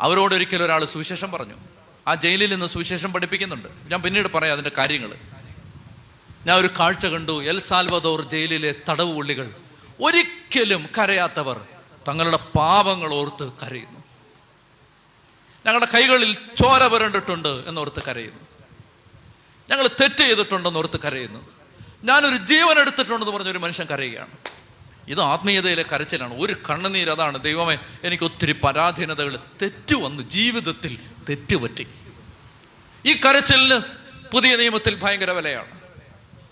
അവരോട് ഒരിക്കലും ഒരാൾ സുവിശേഷം പറഞ്ഞു. ആ ജയിലിൽ നിന്ന് സുവിശേഷം പഠിപ്പിക്കുന്നുണ്ട്. ഞാൻ പിന്നീട് പറയാം അതിന്റെ കാര്യങ്ങൾ ഞാൻ ഒരു കാഴ്ച കണ്ടു. എൽ സാൽവദോർ ജയിലിലെ തടവ് പുള്ളികൾ ഒരിക്കലും കരയാത്തവർ തങ്ങളുടെ പാപങ്ങൾ ഓർത്ത് കരയുന്നു. ഞങ്ങളുടെ കൈകളിൽ ചോര പുരണ്ടിട്ടുണ്ട് എന്നോർത്ത് കരയുന്നു. ഞങ്ങൾ തെറ്റ് ചെയ്തിട്ടുണ്ടെന്നോർത്ത് കരയുന്നു. ഞാനൊരു ജീവൻ എടുത്തിട്ടുണ്ടെന്ന് പറഞ്ഞ ഒരു മനുഷ്യൻ കരയുകയാണ്. ഇത് ആത്മീയതയിലെ കരച്ചിലാണ്. ഒരു കണ്ണുനീര് അതാണ്. ദൈവമേ എനിക്ക് ഒത്തിരി പരാധീനതകൾ തെറ്റു വന്നു. ജീവിതത്തിൽ തെറ്റുപറ്റി ഈ കരച്ചിലിന് പുതിയ നിയമത്തിൽ ഭയങ്കര വിലയാണ്.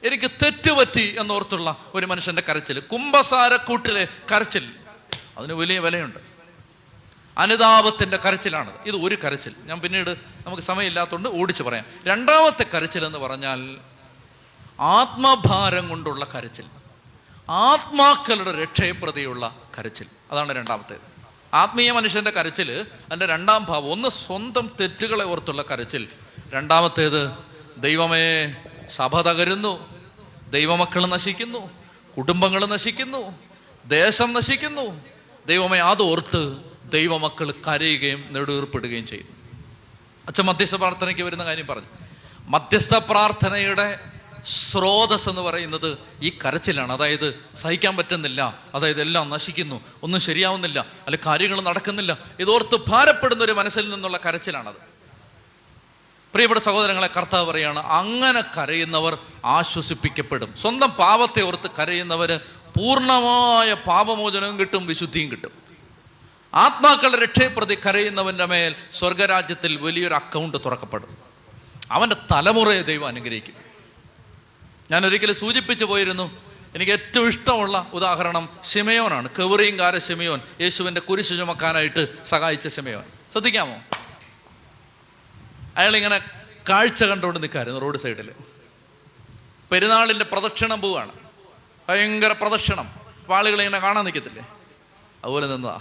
എനിക്ക് തെറ്റുപറ്റി എന്നോർത്തുള്ള ഒരു മനുഷ്യന്റെ കരച്ചിൽ കുംഭസാരക്കൂട്ടിലെ കരച്ചിൽ. അതിന് വലിയ വിലയുണ്ട്. അനുതാപത്തിന്റെ കരച്ചിലാണ്. ഇത് ഒരു കരച്ചിൽ. ഞാൻ പിന്നീട് നമുക്ക് സമയമില്ലാത്തതുകൊണ്ട് ഓടിച്ച് പറയാം. രണ്ടാമത്തെ കരച്ചിൽ എന്ന് പറഞ്ഞാൽ ആത്മഭാരം കൊണ്ടുള്ള കരച്ചിൽ. ആത്മാക്കളുടെ രക്ഷയപ്രതിയുള്ള കരച്ചിൽ. അതാണ് രണ്ടാമത്തേത്. ആത്മീയ മനുഷ്യന്റെ കരച്ചിൽ അതിന്റെ രണ്ടാം ഭാവം. ഒന്ന് സ്വന്തം തെറ്റുകളെ ഓർത്തുള്ള കരച്ചിൽ. രണ്ടാമത്തേത് ദൈവമേ സഭ തകരുന്നു. ദൈവമക്കൾ നശിക്കുന്നു. കുടുംബങ്ങൾ നശിക്കുന്നു. ദേശം നശിക്കുന്നു. ദൈവമേ അതോർത്ത് ദൈവമക്കൾ കരയുകയും നെടുവീർപ്പിടുകയും ചെയ്യുന്നു അച്ഛൻ മധ്യസ്ഥ പ്രാർത്ഥനയ്ക്ക് വരുന്ന കാര്യം പറഞ്ഞു. മധ്യസ്ഥ പ്രാർത്ഥനയുടെ സ്രോതസ് എന്ന് പറയുന്നത് ഈ കരച്ചിലാണ്. അതായത് സഹിക്കാൻ പറ്റുന്നില്ല. അതായത് എല്ലാം നശിക്കുന്നു. ഒന്നും ശരിയാവുന്നില്ല. അല്ല കാര്യങ്ങൾ നടക്കുന്നില്ല. ഇതോർത്ത് ഭാരപ്പെടുന്ന ഒരു മനസ്സിൽ നിന്നുള്ള കരച്ചിലാണത്. പ്രിയപ്പെട്ട സഹോദരങ്ങളെ കർത്താവ് പറയാണ് അങ്ങനെ കരയുന്നവർ ആശ്വസിപ്പിക്കപ്പെടും. സ്വന്തം പാപത്തെ ഓർത്ത് കരയുന്നവർ പൂർണമായ പാപമോചനവും കിട്ടും വിശുദ്ധിയും കിട്ടും. ആത്മാക്കളുടെ രക്ഷയെപ്രതി കരയുന്നവന്റെ മേൽ സ്വർഗരാജ്യത്തിൽ വലിയൊരു അക്കൗണ്ട് തുറക്കപ്പെടും. അവന്റെ തലമുറയെ ദൈവം അനുഗ്രഹിക്കും. ഞാൻ ഒരിക്കലും സൂചിപ്പിച്ചു പോയിരുന്നു. എനിക്ക് ഏറ്റവും ഇഷ്ടമുള്ള ഉദാഹരണം ശിമയോനാണ്. കെവറിയങ്കാര ശിമയോൻ. യേശുവിന്റെ കുരിശു ചുമക്കാനായിട്ട് സഹായിച്ച ഷിമയോൻ ശ്രദ്ധിക്കാമോ? അയാളിങ്ങനെ കാഴ്ച കണ്ടുകൊണ്ട് നിൽക്കായിരുന്നു റോഡ് സൈഡിൽ പെരുന്നാളിന്റെ പ്രദക്ഷിണം പോവാണ് ഭയങ്കര പ്രദക്ഷിണം. ആളുകൾ ഇങ്ങനെ കാണാൻ നിൽക്കത്തില്ലേ? അതുപോലെ നിന്നതാ.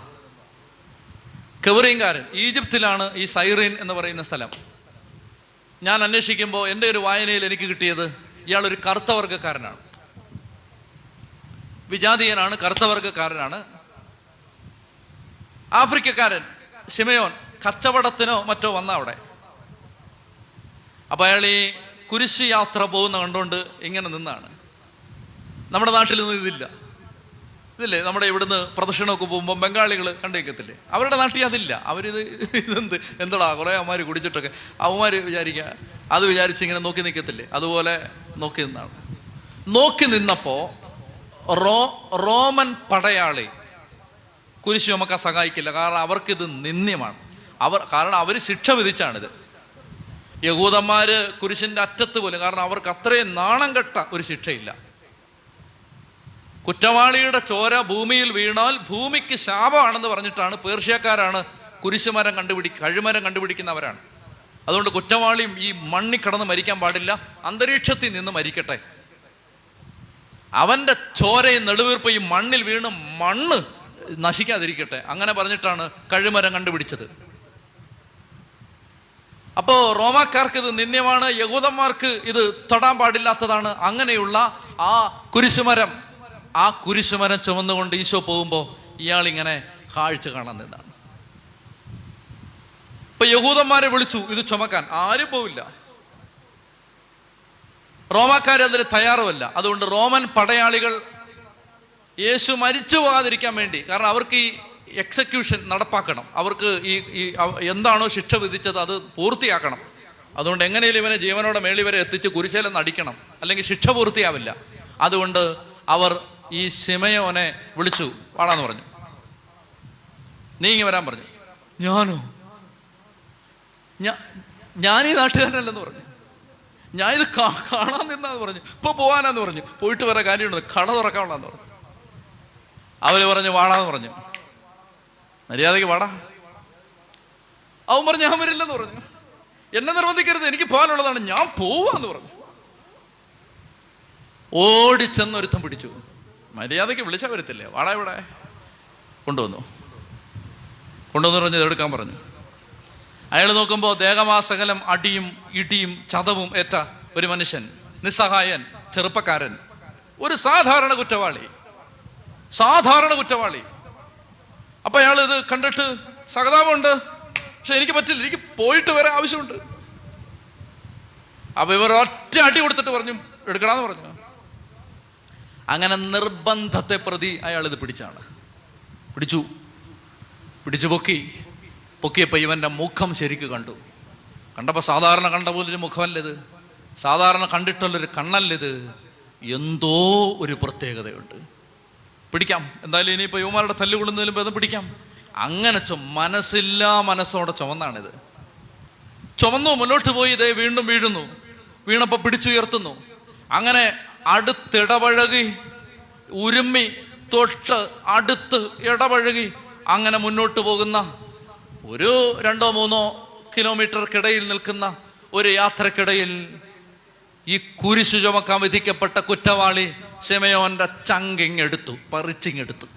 കെവറിയങ്കാരൻ ഈജിപ്തിലാണ് ഈ സൈറീൻ എന്ന് പറയുന്ന സ്ഥലം. ഞാൻ അന്വേഷിക്കുമ്പോൾ എന്റെ ഒരു വായനയിൽ എനിക്ക് കിട്ടിയത് ഇയാൾ ഒരു കറുത്ത വർഗക്കാരനാണ് വിജാതീയനാണ് കറുത്ത വർഗക്കാരനാണ് ആഫ്രിക്കക്കാരൻ ഷിമയോൻ കച്ചവടത്തിനോ മറ്റോ വന്ന അവിടെ. അപ്പൊ അയാൾ ഈ കുരിശ് യാത്ര പോകുന്ന കണ്ടുകൊണ്ട് ഇങ്ങനെ നിന്നാണ്. നമ്മുടെ നാട്ടിൽ നിന്ന് ഇതില്ല. ഇതില്ലേ നമ്മുടെ ഇവിടുന്ന് പ്രദക്ഷിണമൊക്കെ പോകുമ്പോൾ ബംഗാളികൾ കണ്ടേക്കത്തില്ലേ? അവരുടെ നാട്ടിൽ അതില്ല. അവരിത് ഇതെന്ത് എന്തടാ കുറേ അവന്മാർ കുടിച്ചിട്ടൊക്കെ. അവന്മാർ വിചാരിക്കുക അത് വിചാരിച്ച് ഇങ്ങനെ നോക്കി നിൽക്കത്തില്ലേ അതുപോലെ നോക്കി നിന്നാണ്. നോക്കി നിന്നപ്പോൾ റോ റോമൻ പടയാളി കുരിശു നമുക്ക് സഹായിക്കില്ല. കാരണം അവർക്കിത് നിന്ദ്യമാണ്. അവർ കാരണം അവർ ശിക്ഷ വിധിച്ചാണിത്. യഹൂദന്മാര് കുരിശിന്റെ അറ്റത്ത് പോലും കാരണം അവർക്ക് അത്രയും നാണം കെട്ട ഒരു ശിക്ഷയില്ല. കുറ്റവാളിയുടെ ചോര ഭൂമിയിൽ വീണാൽ ഭൂമിക്ക് ശാപമാണെന്ന് പറഞ്ഞിട്ടാണ് പേർഷ്യക്കാരാണ് കുരിശുമരം കണ്ടുപിടി കഴിമരം കണ്ടുപിടിക്കുന്നവരാണ്. അതുകൊണ്ട് കുറ്റവാളിയും ഈ മണ്ണി കടന്ന് മരിക്കാൻ പാടില്ല. അന്തരീക്ഷത്തിൽ നിന്ന് മരിക്കട്ടെ. അവന്റെ ചോരയും നെടുവീർപ്പ് ഈ മണ്ണിൽ വീണ് മണ്ണ് നശിക്കാതിരിക്കട്ടെ. അങ്ങനെ പറഞ്ഞിട്ടാണ് കഴിമരം കണ്ടുപിടിച്ചത്. അപ്പോൾ റോമാക്കാർക്ക് ഇത് നിന്ദ്യമാണ്. യഹൂദന്മാർക്ക് ഇത് തൊടാൻ പാടില്ലാത്തതാണ്. അങ്ങനെയുള്ള ആ കുരിശുമരം ആ കുരിശുമരം ചുമന്നുകൊണ്ട് ഈശോ പോകുമ്പോൾ ഇയാൾ ഇങ്ങനെ കാഴ്ച കാണാൻ നിന്നാണ്. ഇപ്പൊ യഹൂദന്മാരെ വിളിച്ചു ഇത് ചുമക്കാൻ ആരും പോവില്ല. റോമാക്കാർ അതിന് തയ്യാറുമല്ല. അതുകൊണ്ട് റോമൻ പടയാളികൾ യേശു മരിച്ചു പോകാതിരിക്കാൻ വേണ്ടി കാരണം അവർക്ക് ഈ എക്സിക്യൂഷൻ നടപ്പാക്കണം. അവർക്ക് ഈ ഈ എന്താണോ ശിക്ഷ വിധിച്ചത് അത് പൂർത്തിയാക്കണം. അതുകൊണ്ട് എങ്ങനെയും ഇവനെ ജീവനോടെ മേളി വരെ എത്തിച്ച് കുരിശേലെന്ന് അടിക്കണം അല്ലെങ്കിൽ ശിക്ഷ പൂർത്തിയാവില്ല. അതുകൊണ്ട് അവർ ഈ ശിമയോനെ വിളിച്ചു വാടാന്ന് പറഞ്ഞു. നീ ഇങ്ങ് വരാൻ പറഞ്ഞു. ഞാനോ? ഞാൻ ഈ നാട്ടുകാരനല്ലെന്ന് പറഞ്ഞു. ഞാൻ ഇത് കാണാൻ നിന്നാന്ന് പറഞ്ഞു. ഇപ്പൊ പോവാനാന്ന് പറഞ്ഞു. പോയിട്ട് വരെ കാര്യമുണ്ട്. കട തുറക്കാനുള്ളതെന്ന് പറഞ്ഞു. അവർ പറഞ്ഞു വാടാന്ന് പറഞ്ഞു. മര്യാദയ്ക്ക് വാടാ. അവൻ പറഞ്ഞു ഞാൻ വരില്ലെന്ന് പറഞ്ഞു. എന്നെ നിർബന്ധിക്കരുത്. എനിക്ക് പോകാനുള്ളതാണ്. ഞാൻ പോവാന്ന് പറഞ്ഞു. ഓടിച്ചെന്ന് ഒരുത്തം പിടിച്ചു. മര്യാദയ്ക്ക് വിളിച്ചാൽ വരത്തില്ലേ? വാടാ ഇവിടെ. കൊണ്ടുവന്നു. കൊണ്ടുവന്നു പറഞ്ഞത് എടുക്കാൻ പറഞ്ഞു. അയാൾ നോക്കുമ്പോൾ ദേഹമാസകലം അടിയും ഇടിയും ചതവും ഏറ്റ ഒരു മനുഷ്യൻ നിസ്സഹായൻ ചെറുപ്പക്കാരൻ. ഒരു സാധാരണ കുറ്റവാളി. സാധാരണ കുറ്റവാളി. അപ്പൊ അയാൾ ഇത് കണ്ടിട്ട് സഹതാപമുണ്ട്. പക്ഷെ എനിക്ക് പറ്റില്ല. എനിക്ക് പോയിട്ട് വരെ ആവശ്യമുണ്ട്. അപ്പൊ ഇവർ ഒറ്റ അടി കൊടുത്തിട്ട് പറഞ്ഞു എടുക്കണമെന്ന് പറഞ്ഞു. അങ്ങനെ നിർബന്ധത്തെ പ്രതി അയാൾ ഇത് പിടിച്ചാണ്. പിടിച്ചു. പിടിച്ചു പൊക്കി. പൊക്കിയപ്പോൾ ഇവന്റെ മുഖം ശരിക്ക് കണ്ടു. കണ്ടപ്പോൾ സാധാരണ കണ്ട പോലൊരു മുഖമല്ലത്. സാധാരണ കണ്ടിട്ടുള്ളൊരു കണ്ണല്ലിത്. എന്തോ ഒരു പ്രത്യേകതയുണ്ട്. പിടിക്കാം. എന്തായാലും ഇനിയിപ്പോൾ യുവമാരുടെ തല്ലുകൊള്ളുന്നതിലും ഭേദം പിടിക്കാം. അങ്ങനെ ചൊ മനസ്സില്ലാ മനസ്സോടെ ചുമന്നാണിത്. ചുമന്നു മുന്നോട്ട് പോയി ഇതേ വീണ്ടും വീഴുന്നു. വീണപ്പോൾ പിടിച്ചുയർത്തുന്നു. അങ്ങനെ അടുത്തിടപഴകി ഉരുമ്മി തൊട്ട് അടുത്ത് ഇടപഴകി അങ്ങനെ മുന്നോട്ട് പോകുന്ന ഒരു രണ്ടോ മൂന്നോ കിലോമീറ്റർക്കിടയിൽ നിൽക്കുന്ന ഒരു യാത്രക്കിടയിൽ ഈ കുരിശു ചുമക്കാൻ വിധിക്കപ്പെട്ട കുറ്റവാളി ശിമയോന്റെ പറിച്ചിങ് എടുത്തു.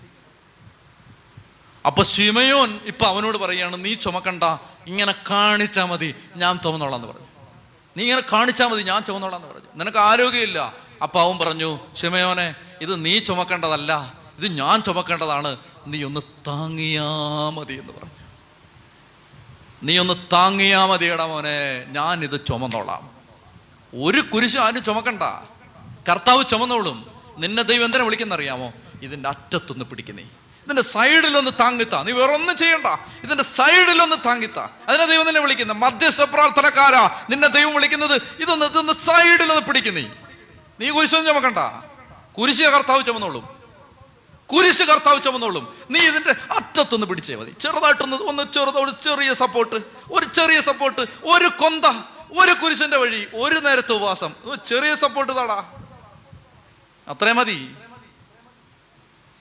അപ്പൊ ശിമയോൻ ഇപ്പൊ അവനോട് പറയാണ് നീ ചുമക്കണ്ട ഇങ്ങനെ കാണിച്ചാൽ മതി ഞാൻ ചുമന്നോളാന്ന് പറഞ്ഞു. നീ ഇങ്ങനെ കാണിച്ചാൽ മതി ഞാൻ ചുമന്നോളാന്ന് പറഞ്ഞു. നിനക്ക് ആരോഗ്യമില്ല അപ്പൊ അവൻ പറഞ്ഞു ശിമയോനെ ഇത് നീ ചുമക്കേണ്ടതല്ല ഇത് ഞാൻ ചുമക്കേണ്ടതാണ്. നീ ഒന്ന് താങ്ങിയാ മതി എന്ന് പറഞ്ഞു. നീ ഒന്ന് താങ്ങിയാ മതിയടാ മോനെ ഞാൻ ഇത് ചുമന്നോളാം. ഒരു കുരിശ് ആരും ചുമക്കണ്ട. കർത്താവ് ചുമന്നോളും. നിന്നെ ദൈവം എന്തിനാ വിളിക്കുന്നറിയാമോ? ഇതിന്റെ അറ്റത്തൊന്ന് പിടിക്കുന്നേ ഇതിന്റെ സൈഡിലൊന്ന് താങ്ങിത്ത. നീ വേറെ ഒന്നും ചെയ്യണ്ട. ഇതിന്റെ സൈഡിലൊന്ന് താങ്ങിത്ത. അതിനെ ദൈവം നിന്നെ വിളിക്കുന്നത് മധ്യസ്ഥ പ്രാർത്ഥനക്കാരാ നിന്നെ ദൈവം വിളിക്കുന്നത്. ഇതൊന്ന് ഇതൊന്ന് സൈഡിലൊന്ന് പിടിക്കുന്നേ നീ കുരിശൊന്നും ചുമക്കണ്ട. കുരിശ് കർത്താവ് ചുമന്നോളും. കുരിശ് കർത്താവ് ചുമന്നോളും. നീ ഇതിന്റെ അറ്റത്തൊന്ന് പിടിച്ചേ മതി. ചെറുതായിട്ടൊന്ന് ഒന്ന് ചെറുത ഒരു ചെറിയ സപ്പോർട്ട് ഒരു ചെറിയ സപ്പോർട്ട് ഒരു കൊന്ത ഒരു കുരിശന്റെ വഴി ഒരു നേരത്തെ ഉപവാസം. ചെറിയ സപ്പോർട്ട് താടാ അത്രേ മതി.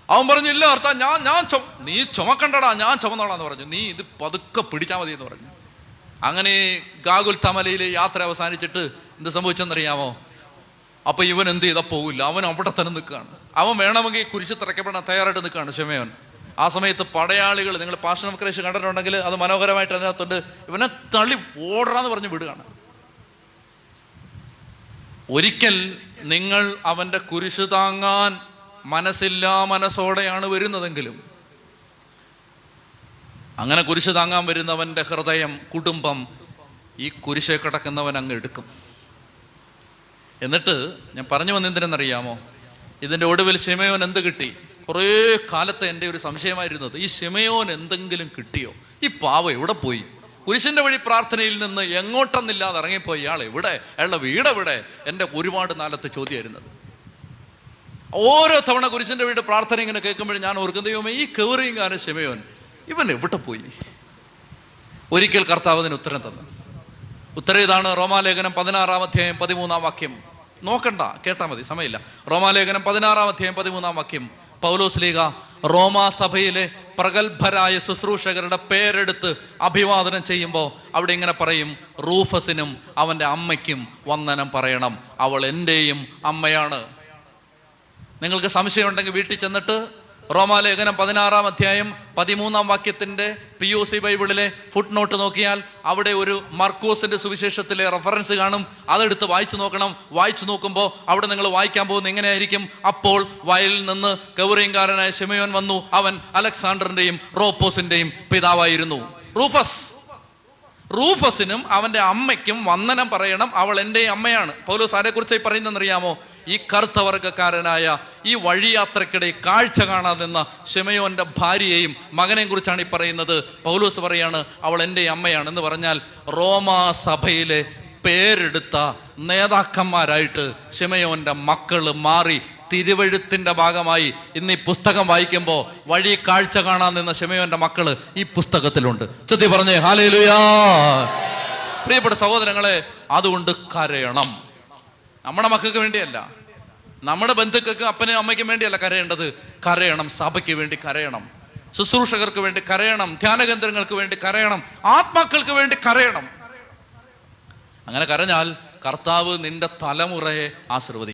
അവൻ പറഞ്ഞു ഇല്ല അർത്ഥ ഞാൻ ഞാൻ ചുമ നീ ചുമക്കണ്ടടാ ഞാൻ ചുമന്നോളാന്ന് പറഞ്ഞു. നീ ഇത് പതുക്കെ പിടിച്ചാൽ മതി എന്ന് പറഞ്ഞു. അങ്ങനെ ഗാഗുൽ തമലയിലെ യാത്ര അവസാനിച്ചിട്ട് എന്ത് സംഭവിച്ചെന്നറിയാമോ? അപ്പൊ ഇവൻ എന്ത് ചെയ്താൽ പോവില്ല. അവൻ അവിടെ തന്നെ നിൽക്കുകയാണ്. അവൻ വേണമെങ്കിൽ കുരിശ് തിറക്കപ്പെടാൻ തയ്യാറായിട്ട് നിൽക്കുകയാണ് ക്ഷമയവൻ ആ സമയത്ത് പടയാളികൾ നിങ്ങൾ പാഷണം കണ്ടിട്ടുണ്ടെങ്കിൽ അത് മനോഹരമായിട്ട് അതിനകത്തുണ്ട്. ഇവനെ തള്ളി ഓടാന്ന് പറഞ്ഞ് വിടുകയാണ്. ഒരിക്കൽ നിങ്ങൾ അവന്റെ കുരിശ് താങ്ങാൻ മനസ്സില്ലാ മനസ്സോടെയാണ് വരുന്നതെങ്കിലും അങ്ങനെ കുരിശ് താങ്ങാൻ വരുന്നവന്റെ ഹൃദയം കുടുംബം ഈ കുരിശെ കിടക്കുന്നവൻ അങ്ങ് എടുക്കും. എന്നിട്ട് ഞാൻ പറഞ്ഞു വന്ന എന്തിനെന്നറിയാമോ? ഇതിന്റെ ഒടുവിൽ ഷിമയോൻ എന്ത് കിട്ടി? കുറേ കാലത്തെ എന്റെ ഒരു സംശയമായിരുന്നത് ഈ ഷിമയോൻ എന്തെങ്കിലും കിട്ടിയോ? ഈ പാവ എവിടെ പോയി? കുരിശിന്റെ വഴി പ്രാർത്ഥനയിൽ നിന്ന് എങ്ങോട്ടെന്നില്ലാതെ ഇറങ്ങിപ്പോയി ഇയാൾ എവിടെ? അയാളുടെ വീട് എവിടെ? എന്റെ ഒരുപാട് നാലത്തെ ചോദ്യമായിരുന്നത്. ഓരോ തവണ കുരിശിന്റെ വീട് പ്രാർത്ഥന ഇങ്ങനെ കേൾക്കുമ്പോഴും ഞാൻ ഓർക്കും ദൈവമേ ഈ കെവറിയുകാരൻ ഷിമയോൻ ഇവൻ എവിടെ പോയി? ഒരിക്കൽ കർത്താവ് ഉത്തരം തന്നു. ഉത്തരം ഇതാണ് റോമാലേഖനം പതിനാറാം അധ്യായം പതിമൂന്നാം വാക്യം. നോക്കണ്ട കേട്ടാ മതി സമയമില്ല. റോമാലേഖനം പതിനാറാം അധ്യായം പതിമൂന്നാം വാക്യം. പൗലോസ് ലീഗ റോമാ സഭയിലെ പ്രഗത്ഭരായ ശുശ്രൂഷകരുടെ പേരെടുത്ത് അഭിവാദനം ചെയ്യുമ്പോൾ അവിടെ ഇങ്ങനെ പറയും റൂഫസിനും അവന്റെ അമ്മയ്ക്കും വന്ദനം പറയണം. അവൾ എന്റെയും അമ്മയാണ്. നിങ്ങൾക്ക് സംശയമുണ്ടെങ്കിൽ വീട്ടിൽ ചെന്നിട്ട് റോമാലേഖനം പതിനാറാം അധ്യായം പതിമൂന്നാം വാക്യത്തിന്റെ പി ഒ സി ബൈബിളിലെ ഫുട് നോട്ട് നോക്കിയാൽ അവിടെ ഒരു മർക്കോസിന്റെ സുവിശേഷത്തിലെ റെഫറൻസ് കാണും. അതെടുത്ത് വായിച്ചു നോക്കണം. വായിച്ചു നോക്കുമ്പോൾ അവിടെ നിങ്ങൾ വായിക്കാൻ പോകുന്ന എങ്ങനെയായിരിക്കും? അപ്പോൾ വയലിൽ നിന്ന് കൗറിയങ്കാരനായ ശിമയോൻ വന്നു. അവൻ അലക്സാണ്ടറിന്റെയും റോപ്പോസിന്റെയും പിതാവായിരുന്നു. റൂഫസ്. റൂഫസിനും അവന്റെ അമ്മയ്ക്കും വന്ദനം പറയണം. അവൾ എന്റെ അമ്മയാണ്. പൗലോസ് ആരെക്കുറിച്ചായി പറയുന്നതെന്നറിയാമോ? ഈ കറുത്ത വർഗക്കാരനായ ഈ വഴിയാത്രക്കിടെ കാഴ്ച കാണാതെ നിന്ന ഷെമയോന്റെ ഭാര്യയെയും മകനെയും കുറിച്ചാണ് ഈ പറയുന്നത്. പൗലോസ് പറയാണ് അവൾ എന്റെ അമ്മയാണ്. എന്ന് പറഞ്ഞാൽ റോമാ സഭയിലെ പേരെടുത്ത നേതാക്കന്മാരായിട്ട് ഷെമയോന്റെ മക്കൾ മാറി തിരുവഴുത്തിന്റെ ഭാഗമായി ഇന്ന് ഈ പുസ്തകം വായിക്കുമ്പോൾ വഴി കാഴ്ച കാണാൻ നിന്ന ഷെമയോന്റെ മക്കൾ ഈ പുസ്തകത്തിലുണ്ട്. ചെത്തി പറഞ്ഞേ ഹാലേലുയാ പ്രിയപ്പെട്ട സഹോദരങ്ങളെ അതുകൊണ്ട് കരയണം. നമ്മുടെ മക്കൾക്ക് വേണ്ടിയല്ല. നമ്മുടെ ബന്ധുക്കൾക്ക് അപ്പനെ അമ്മയ്ക്കും വേണ്ടിയല്ല കരയേണ്ടത്. കരയണം സഭയ്ക്ക് വേണ്ടി കരയണം. ശുശ്രൂഷകർക്ക് വേണ്ടി കരയണം ധ്യാനകേന്ദ്രങ്ങൾക്ക് വേണ്ടി കരയണം ആത്മാക്കൾക്ക് വേണ്ടി കരയണം. അങ്ങനെ കരഞ്ഞാൽ കർത്താവ് നിന്റെ തലമുറയെ ആശീർവദിക്കും.